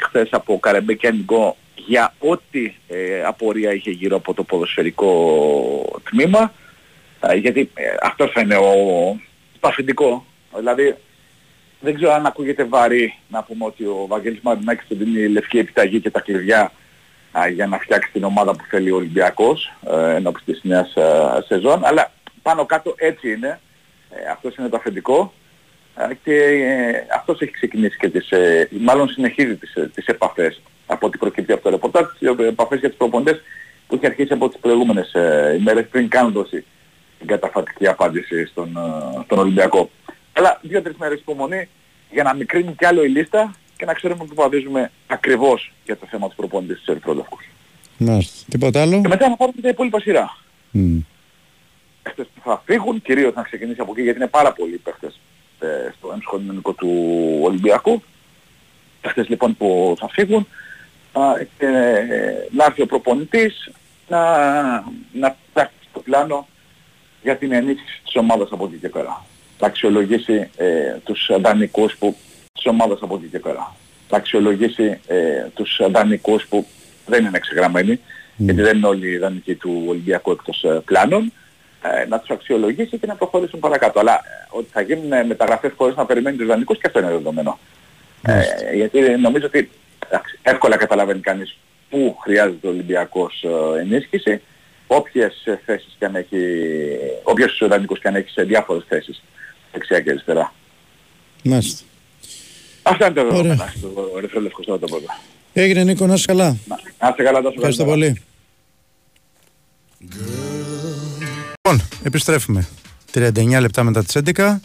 χθες από Καρεμπέ και Ανιγκό για ό,τι ε, απορία είχε γύρω από το ποδοσφαιρικό τμήμα. Ε, γιατί ε, αυτό θα είναι ο το αφεντικό. Δηλαδή δεν ξέρω αν ακούγεται βαρύ να πούμε ότι ο Βαγγέλης Μαρινάκης του δίνει λευκή επιταγή και τα κλειδιά α, για να φτιάξει την ομάδα που θέλει ο Ολυμπιακός ε, ενώπιση της νέας ε, σεζόν. Αλλά πάνω κάτω έτσι είναι. Ε, αυτός είναι το αφεντικό. ε, και ε, αυτός έχει ξεκινήσει και τις, ε, μάλλον συνεχίζει τις, ε, τις επαφές από ό,τι προκύπτει από το ρεπορτάζ, τις ε, επαφές για τους προποντές που είχε αρχίσει από τις προηγούμενες ε, ημέρες πριν καν δώσει την καταφατική απάντηση στον, ε, στον Ολυμπιακό. Αλλά δύο-τρεις μέρες υπομονή για να μικρύνει κι άλλο η λίστα και να ξέρουμε που παδίζουμε ακριβώς για το θέμα του προπονητής της Ερυθρόλευκους. Μάλιστα. Τίποτα άλλο; Και μετά να πάρουμε τα υπόλοιπα σειρά. Μμ. παίχτες που θα φύγουν, κυρίως να ξεκινήσει από εκεί γιατί είναι πάρα πολλοί παίχτες ε, στο εμσχοληνικό του Ολυμπιακού. Παίχτες λοιπόν που θα φύγουν α, και ε, να έρθει ο προπονητής να, να φτάσει στο πλάνο για την ενίσχυση της ομάδας από εκεί και πέρα. Θα αξιολογήσει ε, τους δανεικούς που της ομάδας από εκεί και πέρα. Θα αξιολογήσει ε, τους δανεικούς που δεν είναι εξεγραμμένοι, γιατί δεν είναι όλοι οι δανεικοί του Ολυμπιακού εκτός ε, πλάνων, ε, να τους αξιολογήσει και να προχωρήσουν παρακάτω. Αλλά ε, ότι θα γίνουν ε, μεταγραφές χωρίς να περιμένει τους δανεικούς και αυτό είναι δεδομένο. Ε, γιατί νομίζω ότι εντάξει, εύκολα καταλαβαίνει κανείς πού χρειάζεται ο Ολυμπιακός ε, ενίσχυση, όποιες ε, θέσεις και αν έχει, όποιος δανεικούς και αν έχει σε διάφορες θέσεις, δεξιά και αριστερά. Μάλιστα. Αυτά είναι τα δεδομένα στο Ερυθρό Λευκό στο πρώτο. Έγινε Νίκο, να είσαι καλά. Να είστε καλά τόσο Ευχαριστώ πολύ. Λοιπόν, επιστρέφουμε. 39 λεπτά μετά τις 11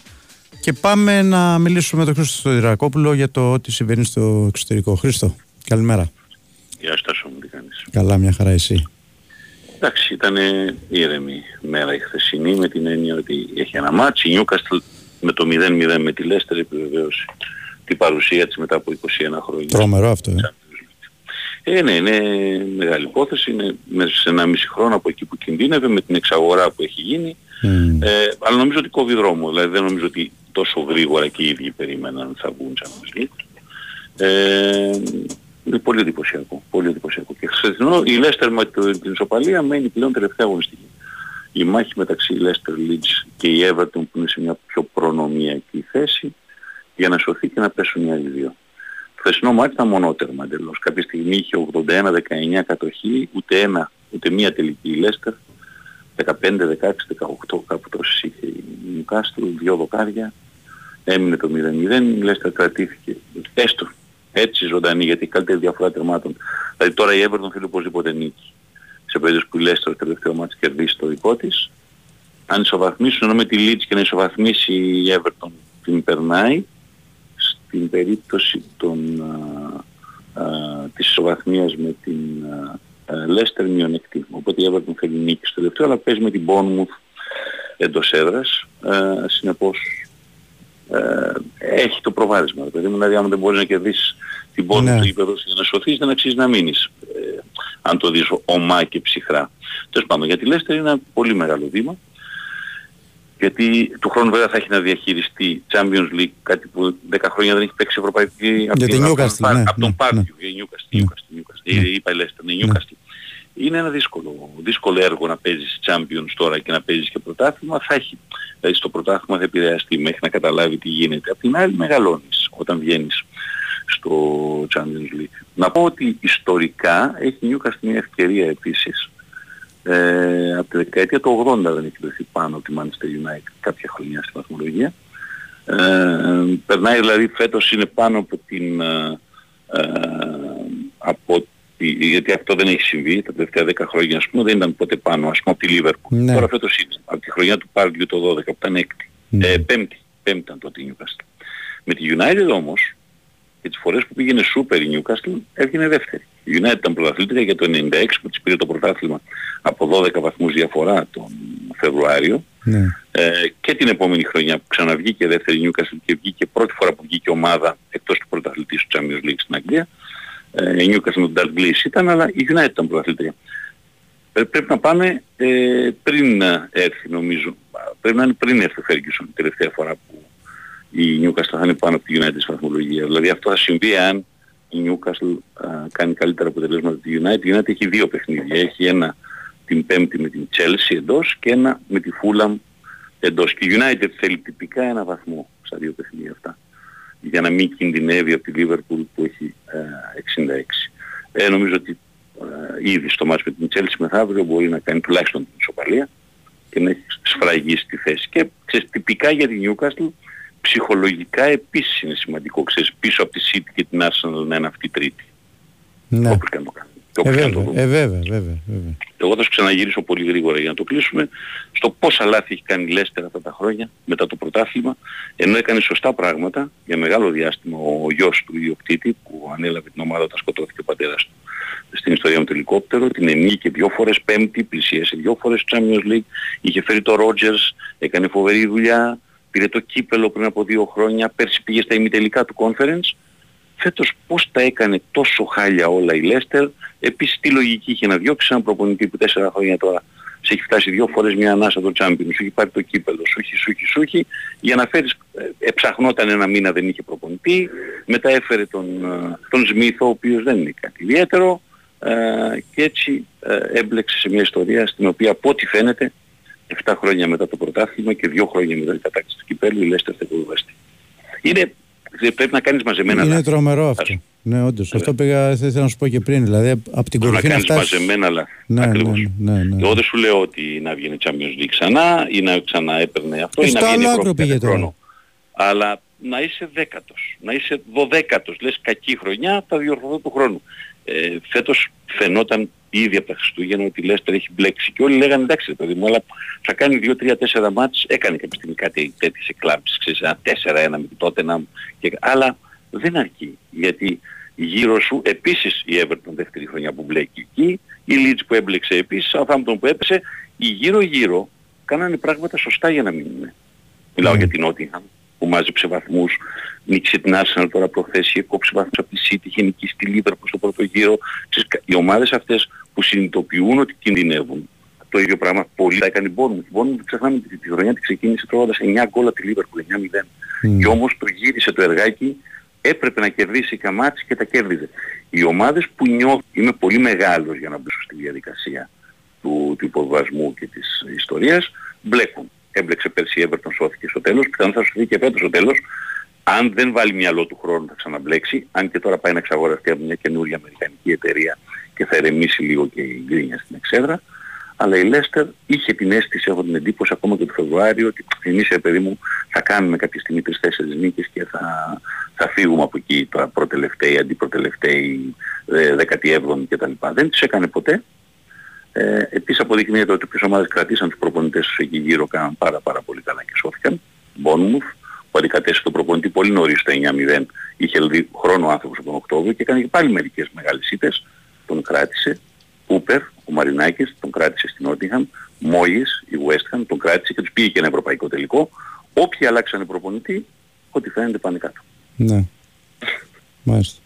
και πάμε να μιλήσουμε με τον Χρήστο Σωτηρακόπουλο για το τι συμβαίνει στο εξωτερικό. Χρήστο, καλημέρα. Γεια σου Τάσο μου, τι κάνεις; Καλά, μια χαρά εσύ. Εντάξει, ήταν ήρεμη μέρα η χθεσινή με την έννοια ότι έχει ένα ματς. Η Νιούκαστλ με το 0-0 με τη Λέστερ επιβεβαίωσε την παρουσία της μετά από 21 χρόνια. Τρομερό αυτό. Ε. Ε, ναι, είναι μεγάλη υπόθεση. Είναι μέσα σε ένα μισή χρόνο από εκεί που κινδύνευε με την εξαγορά που έχει γίνει. Ε, αλλά νομίζω ότι κόβει δρόμο. Δηλαδή δεν νομίζω ότι τόσο γρήγορα και οι ίδιοι περίμεναν θα βγουν Champions League. Ε, είναι πολύ εντυπωσιακό. Πολύ εντυπωσιακό. Και χθεσινό η Λέστερ με το- την ισοπαλία μένει πλέον τελευταία αγωνιστική. Η μάχη μεταξύ Λέστερ Leeds και η Everton που είναι σε μια πιο προνομιακή θέση για να σωθεί και να πέσουν οι άλλοι δύο. Το χθεσινό μάτι ήταν μονότερμα εντελώς. Κάποια στιγμή είχε 81-19 κατοχή, ούτε ένα, ούτε μία τελική η Λέστερ. 15, 16, 18 κάπου τόσες είχε η Newcastle, δύο δοκάρια. Έμεινε το 0-0, η Λέστερ κρατήθηκε. Έστω έτσι ζωντανή γιατί η καλύτερη διαφορά τερμάτων. Δηλαδή τώρα η Everton θέλει οπωσδήποτε νίκη. Σε περίπτωση που η Λέστερ το τελευταίο μάτς κερδίσει το δικό της. Αν ισοβαθμίσουν ενώ με τη Leeds και να ισοβαθμίσει η Everton την περνάει. Στην περίπτωση των, α, α, της ισοβαθμίας με την α, α, Leicester μειονεκτή. Οπότε η Everton θέλει νίκη στο τελευταίο αλλά παίζει με την Bournemouth εντός έδρας. Ε, συνεπώς ε, έχει το προβάδισμα. ρε παιδί μου, δηλαδή αν δεν μπορείς να κερδίσεις την πόλη Ναι. του γήπεδο για να σωθείς δεν αξίζει να μείνεις. Ε, αν το δεις ομά και ψυχρά. Τέλος πάντων, για τη Λέστερ είναι ένα πολύ μεγάλο βήμα. Γιατί του χρόνου βέβαια θα έχει να διαχειριστεί Champions League, κάτι που 10 χρόνια δεν έχει παίξει ευρωπαϊκή από Για την- την από τον Newcastle, Πάρ- ναι, από τον ναι, Πάρκιο, ναι. για Newcastle, Newcastle, Newcastle. Ε, Είπα η Leicester, ναι, Newcastle. Είναι ένα δύσκολο, δύσκολο έργο να παίζεις Champions τώρα και να παίζεις και πρωτάθλημα. Θα έχει, δηλαδή στο πρωτάθλημα θα επηρεαστεί μέχρι να καταλάβει τι γίνεται. Απ' την άλλη μεγαλώνεις όταν βγαίνεις στο Champions League. Να πω ότι ιστορικά έχει η Newcastle μια ευκαιρία επίσης. Ε, από τη δεκαετία του 80 δεν έχει βρεθεί πάνω από τη Manchester United κάποια χρονιά στη βαθμολογία. Ε, περνάει δηλαδή φέτος είναι πάνω από την ε, ε, από τη, γιατί αυτό δεν έχει συμβεί τα τελευταία 10 χρόνια ας πούμε δεν ήταν ποτέ πάνω ας πούμε από τη Liverpool. Ναι. Τώρα φέτος είναι από τη χρονιά του Πάρκιου το 12 που ήταν έκτη. Ε, πέμπτη, πέμπτη ήταν τότε η Newcastle. Με τη United όμως και τις φορές που πήγαινε σούπερ η Newcastle έβγαινε δεύτερη. Η United ήταν πρωταθλήτρια για το 96 που της πήρε το πρωτάθλημα από 12 βαθμούς διαφορά τον Φεβρουάριο Ναι. ε, και την επόμενη χρονιά που ξαναβγήκε δεύτερη Newcastle και βγήκε πρώτη φορά που βγήκε ομάδα εκτός του πρωταθλητής του Champions League στην Αγγλία. Ε, η Newcastle με τον Dalglish ήταν, αλλά η United ήταν πρωταθλήτρια. Ε, πρέπει να πάμε ε, πριν ε, έρθει νομίζω. Πρέπει να είναι πριν έρθει ο Ferguson η τελευταία φορά που η Newcastle θα είναι πάνω από τη United στη βαθμολογία. Δηλαδή αυτό θα συμβεί αν η Newcastle α, κάνει καλύτερα αποτελέσματα από τη United. Η United έχει δύο παιχνίδια. Έχει ένα την πέμπτη με την Chelsea εντός και ένα με τη Fulham εντός. Και η United θέλει τυπικά ένα βαθμό στα δύο παιχνίδια αυτά. Για να μην κινδυνεύει από τη Liverpool που έχει ε, 66. Ε, νομίζω ότι ε, ήδη στο μάτς με την Chelsea μεθαύριο μπορεί να κάνει τουλάχιστον την ισοπαλία και να έχει σφραγίσει τη θέση. Και ξέρεις, τυπικά για την Newcastle ψυχολογικά επίσης είναι σημαντικό. Ξέρεις, πίσω από τη City και την Arsenal να είναι αυτή η τρίτη. Ναι. Όπως και να το κάνει. Και Ε, όπως και να το βέβαια, δούμε. ε, βέβαια, βέβαια, βέβαια. Εγώ θα σου ξαναγυρίσω πολύ γρήγορα για να το κλείσουμε στο πόσα λάθη έχει κάνει η Λέστερ αυτά τα χρόνια μετά το πρωτάθλημα ενώ έκανε σωστά πράγματα για μεγάλο διάστημα ο γιος του ιδιοκτήτη που ανέλαβε την ομάδα όταν σκοτώθηκε ο πατέρας του στην ιστορία με το ελικόπτερο, την ενίκε δύο φορές πέμπτη, πλησίασε δύο φορές στο Champions League, είχε φέρει το Rogers, έκανε φοβερή δουλειά, πήρε το κύπελο πριν από δύο χρόνια, πέρσι πήγε στα ημιτελικά του conference. Φέτος πώς τα έκανε τόσο χάλια όλα η Λέστερ, επίσης τι λογική είχε να διώξει έναν προπονητή που τέσσερα χρόνια τώρα σε έχει φτάσει δύο φορές μια ανάσα το Champions, σου έχει πάρει το κύπελο, σου έχει, σου έχει, σου έχει, για να φέρεις, ε, εψαχνόταν ένα μήνα δεν είχε προπονητή, μετά έφερε τον, ε, τον Σμίθο ο οποίος δεν είναι κάτι ιδιαίτερο. Ε, και έτσι ε, έμπλεξε σε μια ιστορία στην οποία από ό,τι φαίνεται 7 χρόνια μετά το πρωτάθλημα και 2 χρόνια μετά την κατάκτηση του κυπέλου η Λέστερ θα υποβιβαστεί. Είναι, πρέπει να κάνεις μαζεμένα Είναι λάθη. τρομερό αυτό. Ναι, όντως. Αυτό πήγα, θα ήθελα να σου πω και πριν. Δηλαδή, από την Πρέπει να κορυφή να κάνεις φτάσεις... μαζεμένα λάθη. Ναι, ναι, Ακριβώς. ναι, ναι, ναι. Εγώ δεν σου λέω ότι να βγαίνει Champions League ξανά ή να ξανά έπαιρνε αυτό Ε, ή να στο βγαίνει άλλο άκρο Ευρώπη πήγε κάθε τώρα. χρόνο. Αλλά να είσαι δέκατος, να είσαι δωδέκατος, λες κακή χρονιά, θα διορθωθώ του χρόνου. Ε, φέτος φαινόταν ήδη από τα Χριστούγεννα ότι η Λέστερ έχει μπλέξει και όλοι λέγανε εντάξει ρε παιδί μου, αλλά θα κάνει 2-3-4 μάτς, έκανε κάποια στιγμή κάτι τέτοιες εκλάψεις, ξέρεις, ένα 4-1 με την Tottenham, και, αλλά δεν αρκεί, γιατί γύρω σου επίσης η Everton δεύτερη χρονιά που μπλέκει εκεί, η Leeds που έμπλεξε επίσης, ο Southampton που έπεσε, οι γύρω-γύρω κάνανε πράγματα σωστά για να μείνουν. Μιλάω για την Nottingham που μάζεψε βαθμούς, νίκησε την Arsenal τώρα προχθές, είχε κόψει βαθμούς από τη City, είχε νικήσει τη Liverpool στο πρώτο γύρο. Ξέρεις, κα- οι ομάδες αυτές που συνειδητοποιούν ότι κινδυνεύουν. Το ίδιο πράγμα πολύ τα έκανε η Bournemouth. Η Bournemouth δεν ξεχνάμε ότι τη χρονιά τη ξεκίνησε τρώγοντας 9 γκολ από τη Liverpool, 9-0. Και όμως το γύρισε το εργάκι, έπρεπε να κερδίσει καμάτς και τα κέρδιζε. Οι ομάδες που νιώθουν, είμαι πολύ μεγάλος για να μπω στη διαδικασία του, του υποβασμού και της ιστορίας, μπλέκουν. Έμπλεξε πέρσι η Everton, σώθηκε στο τέλος, πιθανόν θα σωθεί και φέτος στο τέλος. Αν δεν βάλει μυαλό του χρόνου θα ξαναμπλέξει, αν και τώρα πάει να εξαγοραστεί από μια καινούργια αμερικανική εταιρεία και θα ερεμήσει λίγο και η γκρίνια στην εξέδρα. Αλλά η Λέστερ είχε την αίσθηση, έχω την εντύπωση ακόμα και το Φεβρουάριο, ότι εμείς ρε παιδί μου θα κάνουμε κάποια στιγμή τρεις-τέσσερις νίκες και θα, θα φύγουμε από εκεί τώρα προτελευταίοι, αντιπροτελευταίοι, ε, 17η κτλ. Δεν τις έκανε ποτέ. Ε, επίσης αποδεικνύεται ότι ποιες ομάδες κρατήσαν τους προπονητές τους εκεί γύρω κάναν πάρα πάρα πολύ καλά και σώθηκαν. Bournemouth που αντικατέστησε τον προπονητή πολύ νωρίς το 9-0, είχε δηλαδή χρόνο άνθρωπος από τον Οκτώβριο και έκανε και πάλι μερικές μεγάλες ήττες, τον κράτησε. Ούπερ, ο Μαρινάκης, τον κράτησε στην Νότιχαμ, Μόης, η West Ham, τον κράτησε και τους πήγε και ένα ευρωπαϊκό τελικό. Όποιοι αλλάξανε προπονητή, ό,τι φαίνεται πάνε κάτω. Ναι. Μάλιστα.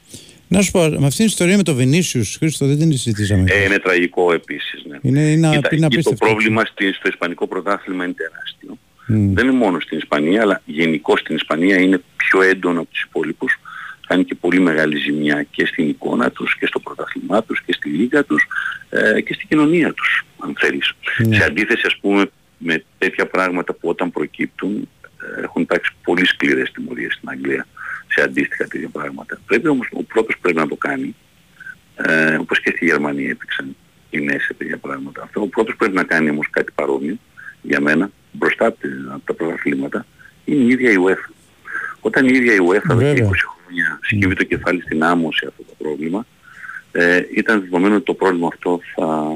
Να σου πω, με αυτήν την ιστορία με το Βινίσιου, Χρήστο, δεν την συζητήσαμε. Ε, είναι τραγικό επίσης. Ναι. Είναι, είναι, Κοίτα, είναι εκεί το απίστευτο. πρόβλημα στη- στο Ισπανικό πρωτάθλημα είναι τεράστιο. Μμ. Δεν είναι μόνο στην Ισπανία, αλλά γενικώ στην Ισπανία είναι πιο έντονο από τους υπόλοιπους. Κάνει και πολύ μεγάλη ζημιά και στην εικόνα τους και στο πρωτάθλημά τους και στη λίγα τους ε, και στην κοινωνία τους, αν θέλεις. Ναι. Σε αντίθεση ας πούμε με τέτοια πράγματα που όταν προκύπτουν ε, έχουν υπάρξει πολύ σκληρές τιμωρίες στην Αγγλία σε αντίστοιχα τέτοια πράγματα. Πρέπει όμως ο πρώτος πρέπει να το κάνει ε, όπως και στη Γερμανία έπαιξαν οι νέες σε τέτοια πράγματα. Αυτό ο πρώτος πρέπει να κάνει όμως κάτι παρόμοιο για μένα μπροστά από τα- από τα πρωταθλήματα είναι η ίδια η UEFA. Όταν η ίδια η UEFA εδώ και Βέβαια. 20 χρόνια σκύβει το κεφάλι στην άμμο σε αυτό το πρόβλημα ε, ήταν δεδομένο ότι το πρόβλημα αυτό θα,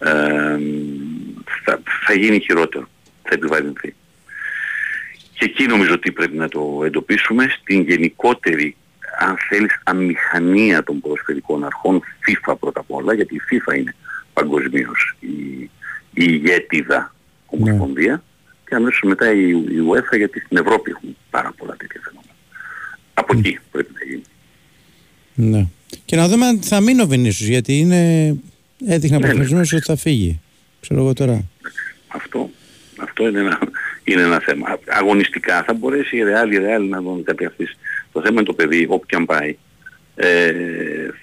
ε, θα, θα γίνει χειρότερο, θα επιβαρυνθεί. Και εκεί νομίζω ότι πρέπει να το εντοπίσουμε στην γενικότερη, αν θέλεις, αμηχανία των ποδοσφαιρικών αρχών, FIFA πρώτα απ' όλα, γιατί η FIFA είναι παγκοσμίως η, η ηγέτιδα ομοσπονδία και αμέσως μετά η, η UEFA γιατί στην Ευρώπη έχουν πάρα πολλά τέτοια φαινόμενα. Από εκεί πρέπει να γίνει. Ναι. Και να δούμε αν θα μείνει ο Βινίσιους, γιατί είναι... έδειχνε Ναι, αποφασισμένος ότι θα φύγει. Ξέρω εγώ τώρα. Αυτό, αυτό είναι, ένα, είναι ένα θέμα. Αγωνιστικά θα μπορέσει η Real, η Real να τον κατευθύνσει. Το θέμα είναι το παιδί, όπου και αν πάει, ε,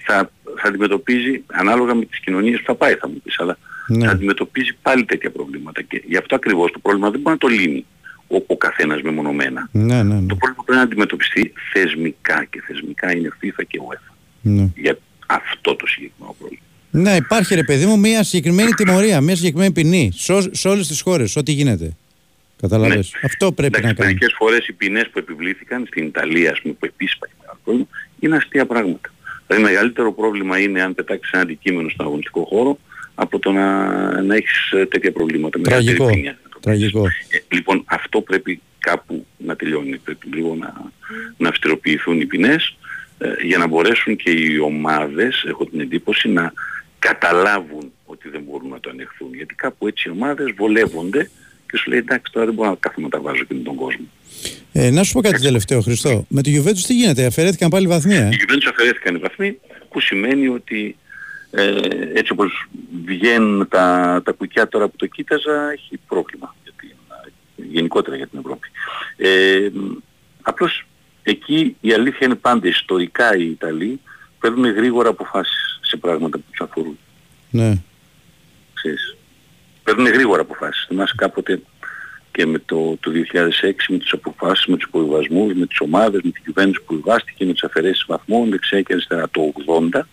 θα, θα αντιμετωπίζει, ανάλογα με τις κοινωνίες που θα πάει θα μου πεις, αλλά Ναι. θα αντιμετωπίζει πάλι τέτοια προβλήματα. Και γι' αυτό ακριβώς το πρόβλημα δεν μπορεί να το λύνει ο, ο καθένας μεμονωμένα. Ναι, ναι, ναι. Το πρόβλημα πρέπει να αντιμετωπιστεί θεσμικά και θεσμικά είναι FIFA και UEFA ναι. για αυτό το συγκεκριμένο πρόβλημα. Ναι, υπάρχει ρε παιδί μου μια συγκεκριμένη τιμωρία, μια συγκεκριμένη ποινή σε, ό- σε όλες τις χώρες, ό,τι γίνεται. Καταλαβες. Αυτό πρέπει Εντάξει, να κάνει. Μερικές φορές οι ποινές που επιβλήθηκαν στην Ιταλία, ας πούμε, που επίσης υπάρχει μεγάλο πρόβλημα, είναι αστεία πράγματα. Δηλαδή μεγαλύτερο πρόβλημα είναι αν πετάξεις ένα αντικείμενο στον αγωνιστικό χώρο από το να, να έχεις ε, τέτοια προβλήματα. Μεγαλύτερη Τραγικό. ποινή. Τραγικό. Ε, λοιπόν, αυτό πρέπει κάπου να τελειώνει. Πρέπει λίγο να, να αυστηροποιηθούν οι ποινές ε, για να μπορέσουν και οι ομάδες, έχω την εντύπωση, να καταλάβουν ότι δεν μπορούν να το ανεχθούν. Γιατί κάπου έτσι οι ομάδες βολεύονται και σου λέει εντάξει τώρα δεν μπορώ να κάθομαι να τα βάζω και με τον κόσμο. Ε, να σου πω κάτι τελευταίο, Χριστό. Με τη Juventus τι γίνεται, αφαιρέθηκαν πάλι βαθμία. Ε; Οι Juventus αφαιρέθηκαν οι βαθμοί που σημαίνει ότι ε, έτσι όπως βγαίνουν τα, τα κουκιά τώρα που το κοίταζα έχει πρόβλημα για την, γενικότερα για την Ευρώπη. Ε, απλώς εκεί η αλήθεια είναι πάντα ιστορικά οι Ιταλοί παίρνουν γρήγορα αποφάσεις σε πράγματα που τους αφορούν. Ναι. Ξέρεις. Παίρνουν γρήγορα αποφάσεις. Θυμάσαι κάποτε και με το, το 2006 με τις αποφάσεις, με τους υποβιβασμούς, με τις ομάδες, με την κυβέρνηση που βιβάστηκε, με τις αφαιρέσεις βαθμών, δεξιά και αριστερά το 80.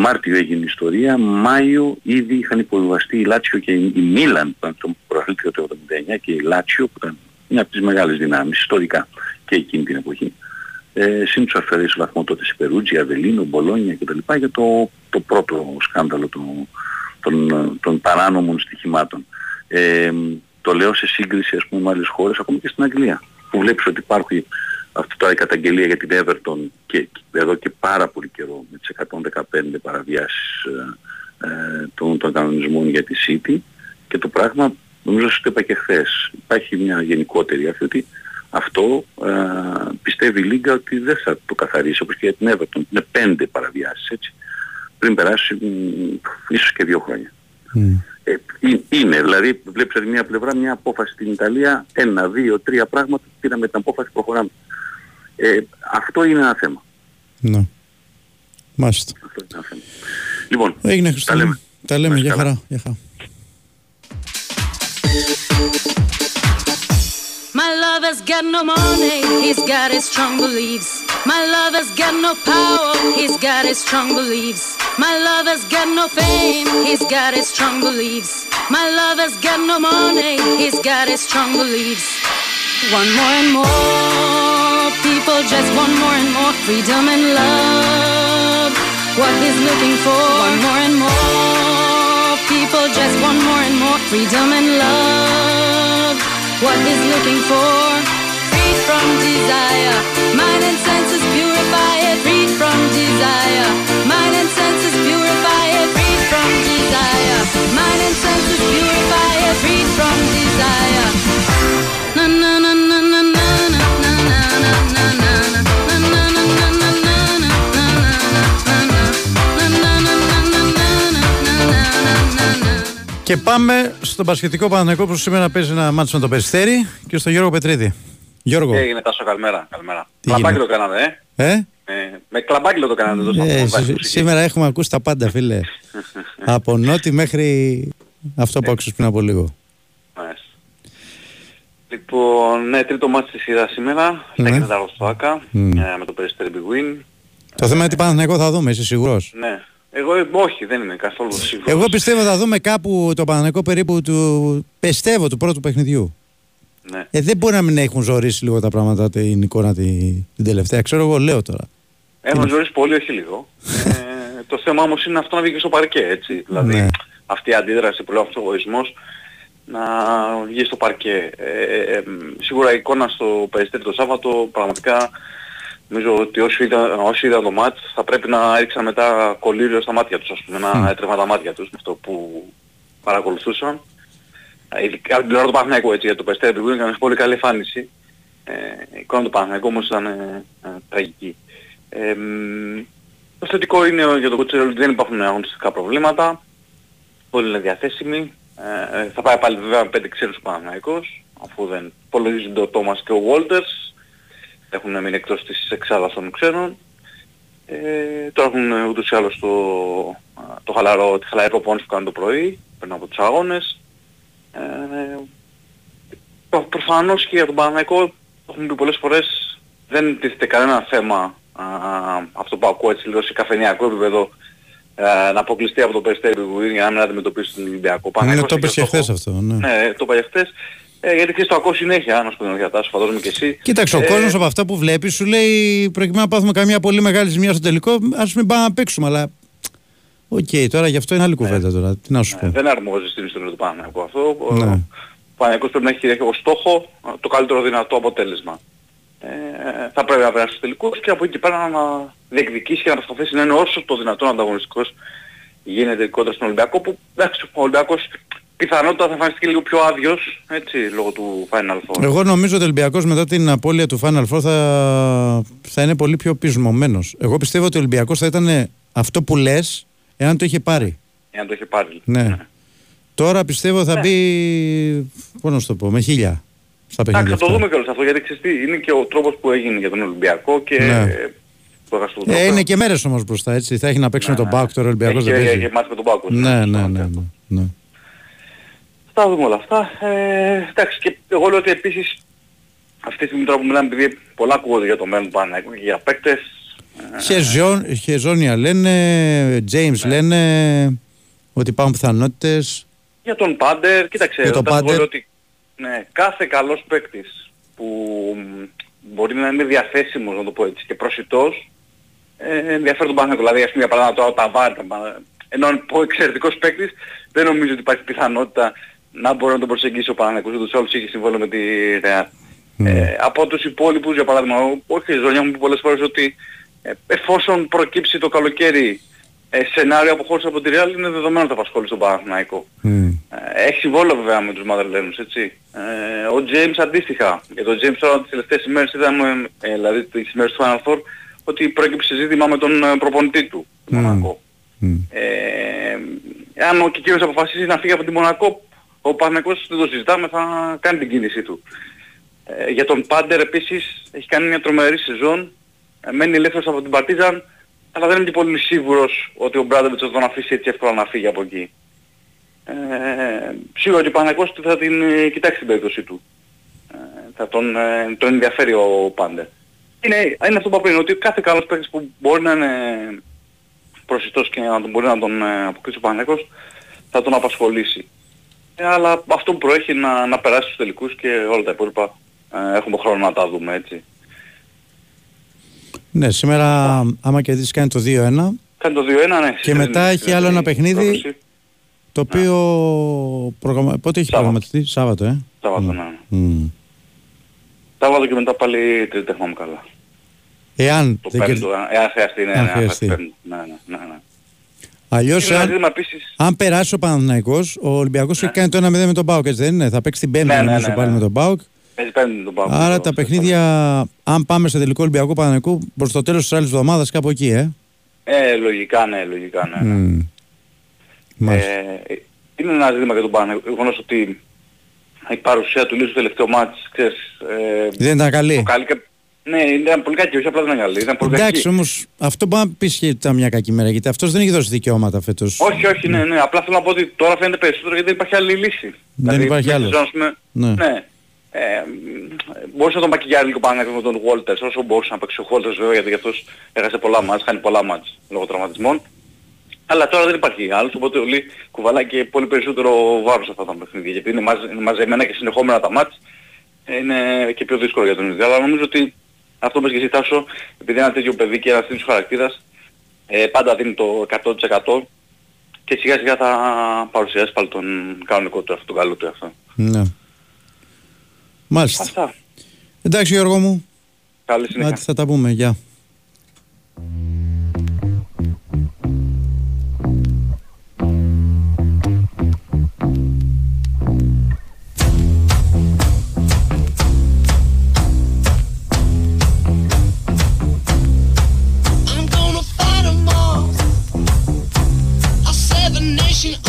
Μάρτιο έγινε η ιστορία, Μάιο ήδη είχαν υποβιβαστεί η Λάτσιο και η η Μίλαν που ήταν το προαθλήτριο το 89 και η Λάτσιο που ήταν μια από τις μεγάλες δυνάμεις ιστορικά και εκείνη την εποχή. Ε, συν τους αφαιρέσεις βαθμό τότε σε Περούτζι, Αβελίνο, Μπολόνια κτλ. για το, το πρώτο σκάνδαλο των, των, των παράνομων στοιχημάτων. Ε, το λέω σε σύγκριση ας πούμε με άλλες χώρες, ακόμη και στην Αγγλία, που βλέπεις ότι υπάρχει αυτή τώρα η καταγγελία για την Everton και εδώ και πάρα πολύ καιρό με τις 115 παραβιάσεις ε, ε, των, των κανονισμών για τη City και το πράγμα νομίζω σας το είπα και χθες υπάρχει μια γενικότερη αυτή ότι αυτό ε, πιστεύει η Λίγκα ότι δεν θα το καθαρίσει όπως και για την Everton είναι πέντε παραβιάσεις έτσι πριν περάσει μ, ίσως και δύο χρόνια. Ε, ε, είναι, δηλαδή βλέπεις από τη μία πλευρά μια απόφαση στην Ιταλία, ένα, δύο, τρία πράγματα, πήραμε την απόφαση, προχωράμε. Ε, αυτό είναι ένα θέμα. Ναι. Μάλιστα. Αυτό είναι ένα θέμα. Λοιπόν, Έγινε Χριστό. τα λέμε. Τα λέμε. Για χαρά. Για χαρά. My lover's got no money, he's got his strong beliefs. My lover's got no power, he's got his strong beliefs. My lover's got no fame, he's got his strong beliefs. My lover's got no money, he's got his strong beliefs. One more and more people just want more and more freedom and love. What he's looking for, one more and more people just want more and more freedom and love. What he's looking for, freed from desire, mind and senses purify it, freed from desire, Και πάμε στον Πασχετικό Παναθηναϊκό που σήμερα παίζει ένα μάτσο με το Περιστέρι και στο Γιώργο Πετρίδη. Γιώργο. Τι έγινε Τάσο, καλημέρα. καλημέρα. Τι Κλαμπάκι γίνεται; το κάνατε, ε; Ε; ε με κλαμπάκι το κάνατε εδώ στο Ε, αυτό, σι- σήμερα έχουμε ακούσει τα πάντα, φίλε. <laughs> από νότι μέχρι αυτό που άκουσες πριν από λίγο. Μάλιστα. Λοιπόν, ναι, τρίτο μάτι στη σειράς σήμερα. Θα Ναι. γίνει τα στο ΆΚΑ Μμ. ε, με το Περιστέρι Big Win. Το θέμα είναι τι Παναθηναϊκό θα δούμε, είσαι σίγουρος; Ναι. Εγώ ε, όχι, δεν είμαι καθόλου σίγουρος. Εγώ πιστεύω θα δούμε κάπου το Παναθηναϊκό περίπου του, πιστεύω, του πρώτου παιχνιδιού. Ναι. Ε, δεν μπορεί να μην έχουν ζωρίσει λίγο τα πράγματα την εικόνα την, την τελευταία. Ξέρω εγώ, λέω τώρα. Έχουν ζωήσει πολύ, όχι λίγο. ε, το θέμα όμως είναι αυτό να βγει και στο παρκέ, έτσι. Δηλαδή Ναι. αυτή η αντίδραση που λέω αυτός ο εγωισμός να βγει στο παρκέ. Ε, ε, σίγουρα η εικόνα στο Περιστέρι το Σάββατο πραγματικά νομίζω ότι όσοι είδαν, όσοι είδαν το μάτς θα πρέπει να έριξαν μετά κολλήριο στα μάτια τους, ας πούμε, να έτρεβαν τα μάτια τους με αυτό που παρακολουθούσαν. Ε, Ειδικά από την ώρα του Παναθηναϊκού έτσι, γιατί το Περιστέρι που έκανε πολύ καλή εμφάνιση. Ε, η εικόνα του Παναθηναϊκού όμως ήταν ε, ε, τραγική. Ε, μ, το θετικό είναι για τον Κουτσέρο ότι δεν υπάρχουν αγωνιστικά προβλήματα. Όλοι είναι διαθέσιμοι. Ε, ε, θα πάει πάλι βέβαια με πέντε ξένους ο Παναθηναϊκός, αφού δεν υπολογίζονται ο Τόμας και ο Βόλτερς. Έχουν μείνει εκτός της εξάδας των ξένων. Ε, τώρα έχουν ε, ούτως ή άλλως το, το χαλαρό, τη χαλαρή προπόνηση που κάνουν το πρωί, πριν από τους αγώνες. Ε, προ- προφανώς και για τον Παναθηναϊκό, το έχουμε πει πολλές φορές, δεν τίθεται κανένα θέμα α, αυτό που ακούω έτσι λίγο σε καφενιακό επίπεδο ε, να αποκλειστεί από το Περιστέρι που είναι για να μην αντιμετωπίσει τον Ολυμπιακό. Ναι, Παναθηναϊκός το έχει είπες και ως στόχο- χθες αυτό. Ναι. Ναι, το είπα και χθες. Ε, γιατί και στο ακούω συνέχεια, να σου πω την αλήθεια, Τάσο, φαντάζομαι και εσύ. Κοίταξε, ο Ε, κόσμος από αυτά που βλέπεις σου λέει προκειμένου να πάθουμε καμία πολύ μεγάλη ζημιά στο τελικό, ας μην πάμε να παίξουμε. Αλλά. Οκ, τώρα γι' αυτό είναι άλλη κουβέντα τώρα. Τι να σου πω. Δεν αρμόζει στην ιστορία του Παναθηναϊκού αυτό. Ο- Ναι. Ο Παναθηναϊκός πρέπει να έχει ως στόχο ε, το καλύτερο δυνατό αποτέλεσμα. Ε, θα πρέπει να περάσει στους τελικούς και από εκεί και πέρα να διεκδικήσει και να προσπαθήσει να είναι όσο το δυνατόν ανταγωνιστικός γίνεται κόντρα στον Ολυμπιακό που εντάξει ο Ολυμπιακός πιθανότατα θα εμφανιστεί και λίγο πιο άδειος έτσι λόγω του Final Four. Εγώ νομίζω ότι ο Ολυμπιακός μετά την απώλεια του Final Four θα, θα είναι πολύ πιο πεισμωμένος. Εγώ πιστεύω ότι ο Ολυμπιακός θα ήταν αυτό που λες εάν το είχε πάρει. Εάν το είχε πάρει. Ναι. Τώρα πιστεύω θα μπει. Πώς να σου το πω, με χίλια στα Εντάξει, παιχνίδια. θα το αυτά. δούμε κιόλας αυτό γιατί ξέρεις τι, είναι και ο τρόπος που έγινε για τον Ολυμπιακό και Ναι. ε, το έχασε το Ε, είναι και μέρες όμως μπροστά, έτσι. Θα έχει να παίξει με τον Πάουκ τώρα ο Ολυμπιακός Έχει δεν και- παίζει. και μάτς με τον Πάουκ. Ναι, ναι, ναι. ναι, ναι. Θα δούμε όλα αυτά. Ε, εντάξει, και εγώ λέω ότι επίσης αυτή τη στιγμή τώρα που μιλάμε, επειδή πολλά ακούγονται για το μέλλον του Παναγικού και για παίκτες, Χεζόν- Χεζόνια λένε, James Ναι. λένε ότι υπάρχουν πιθανότητες. για τον Πάντερ, κοίταξε, Για τον όταν Πάντερ. λέω ότι ναι, κάθε καλός παίκτης που μ, μπορεί να είναι διαθέσιμος, να το πω έτσι, και προσιτός, ε, ενδιαφέρει τον Παναγικό. Δηλαδή, ας πούμε, για παράδειγμα τώρα ο Ταβάρ, ενώ είναι πω εξαιρετικός παίκτης, δεν νομίζω ότι υπάρχει πιθανότητα να μπορεί να τον προσεγγίσει ο Παναγικός, ούτως ή άλλως είχε συμβόλαιο με τη Ρεάλ. Ε, από τους υπόλοιπους, για παράδειγμα, ο- όχι η Ζωνιά μου πει πολλές φορές ότι ε, εφόσον προκύψει το καλοκαίρι ε, σενάριο αποχώρηση από τη Real είναι δεδομένο ότι θα απασχολήσει τον Παναθηναϊκό. Ε, έχει συμβόλαιο βέβαια με τους Μαδερλένους, έτσι. Ε, ο James αντίστοιχα. Για τον James τώρα τις τελευταίες ημέρες είδαμε, ε, δηλαδή τις ημέρες του Final Four, ότι πρόκειψε ζήτημα με τον ε, προπονητή του. Μονακό. Ε, αν ο Κικύρος αποφασίσει να φύγει από τη Μονακό, ο Παναθηναϊκός δεν το συζητάμε, θα κάνει την κίνησή του. Ε, για τον Πάντερ επίσης έχει κάνει μια τρομερή σεζόν. Ε, μένει ελεύθερος από την Παρτίζαν, αλλά δεν είμαι και πολύ σίγουρος ότι ο Μπράδοβιτς θα τον αφήσει έτσι εύκολα να φύγει από εκεί. Ε, σίγουρα ότι ο Παναγικός θα την ε, κοιτάξει την περίπτωση του. Ε, θα τον, ε, τον ενδιαφέρει ο Πάντερ. Είναι, είναι αυτό που είπα πριν, ότι κάθε καλός παίκτης που μπορεί να είναι προσιτός και να τον μπορεί να τον ε, αποκτήσει ο Παναγικός θα τον απασχολήσει. Ε, αλλά αυτό που προέχει να, να περάσει στους τελικούς και όλα τα υπόλοιπα ε, έχουμε χρόνο να τα δούμε έτσι. Ναι, σήμερα άμα κερδίσεις κάνει το 2-1 Κάνει το 2-1, ναι. και μετά έχει άλλο ένα παιχνίδι το οποίο προγραμμα... πότε έχει προγραμματιστεί, Σάββατο, ε; Σάββατο, ναι. Μμ. Σάββατο και μετά πάλι τρίτη θυμάμαι καλά. Εάν Το δεν πέμπτο, κερδίσει. εάν χρειαστεί, ναι, Αν ναι, χρειαστεί. πέμπτο. ναι, ναι, ναι, ναι. Αλλιώς Είναι ένα αν, ζήτημα επίσης, αν περάσει ο Παναθηναϊκός, ο Ολυμπιακός έχει κάνει το 1-0 με τον Πάουκ, έτσι δεν είναι; Θα παίξει την Πέμπτη Ναι, ναι, νομίζω ναι, πάλι ναι. με τον Πάουκ. παίζει πέμπτη τον Πάο. Άρα τα παιχνίδια, αν πάμε σε τελικό Ολυμπιακό Παναθηναϊκού, προς το τέλος της άλλης εβδομάδας κάπου εκεί, ε. Ε, λογικά, ναι, λογικά, ναι. Μμ. Μάλιστα. Ε, είναι ένα ζήτημα για τον Παναγιώτο. Το γεγονός ότι η παρουσία του Λίου στο τελευταίο μάτς, ξέρεις, ε, Δεν ήταν καλή. το καλή και... Ναι, ήταν πολύ κακή, όχι απλά δεν ήταν καλή. Ήταν πολύ Εντάξει κακή. όμως, αυτό μπορεί να πεις και ήταν μια κακή μέρα γιατί αυτός δεν έχει δώσει δικαιώματα φέτος. Όχι, όχι, ναι, ναι. Απλά θέλω να πω ότι τώρα φαίνεται περισσότερο γιατί δεν υπάρχει άλλη λύση. Δεν υπάρχει με τη άλλος. σεζόν, ας πούμε, Ναι. ναι. Ε, μπορούσε να τον μακιγιάρει λίγο πάνω με τον Walters, όσο μπορούσε να παίξει ο Walters βέβαια, γιατί αυτός έχασε πολλά μάτς, χάνει πολλά μάτς λόγω τραυματισμών. Αλλά τώρα δεν υπάρχει άλλος, οπότε όλοι κουβαλάει και πολύ περισσότερο βάρος σε αυτά τα παιχνίδια. Γιατί είναι, μαζε, είναι μαζεμένα και συνεχόμενα τα μάτς, ε, είναι και πιο δύσκολο για τον ίδιο. Αλλά νομίζω ότι αυτό που και εσύ Τάσο, επειδή είναι ένα τέτοιο παιδί και ένας τέτοιος χαρακτήρας, ε, πάντα δίνει το 100% και σιγά σιγά θα παρουσιάσει πάλι τον κανονικό του αυτό, τον καλό του αυτό. Ναι. Μάλιστα. Αυτά. Εντάξει Γιώργο μου. Καλή συνέχεια. Άντε, θα τα πούμε. Γεια. Nation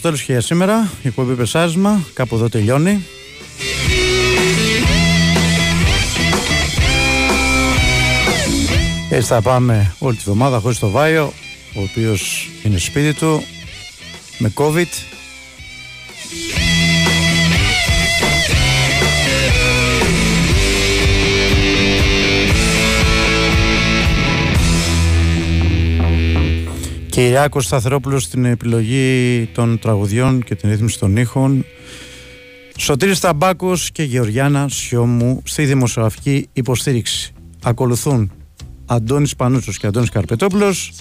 στο τέλος και για σήμερα. Η εκπομπή Πεσάσμα, κάπου εδώ τελειώνει. Έτσι θα πάμε όλη τη βδομάδα χωρίς το Βάιο, ο οποίος είναι σπίτι του, με COVID. Κυριάκος Σταθερόπουλος στην επιλογή των τραγουδιών και την ρύθμιση των ήχων. Σωτήρης Ταμπάκος και Γεωργιάνα Σιώμου στη δημοσιογραφική υποστήριξη. Ακολουθούν Αντώνης Πανούτσος και Αντώνης Καρπετόπουλος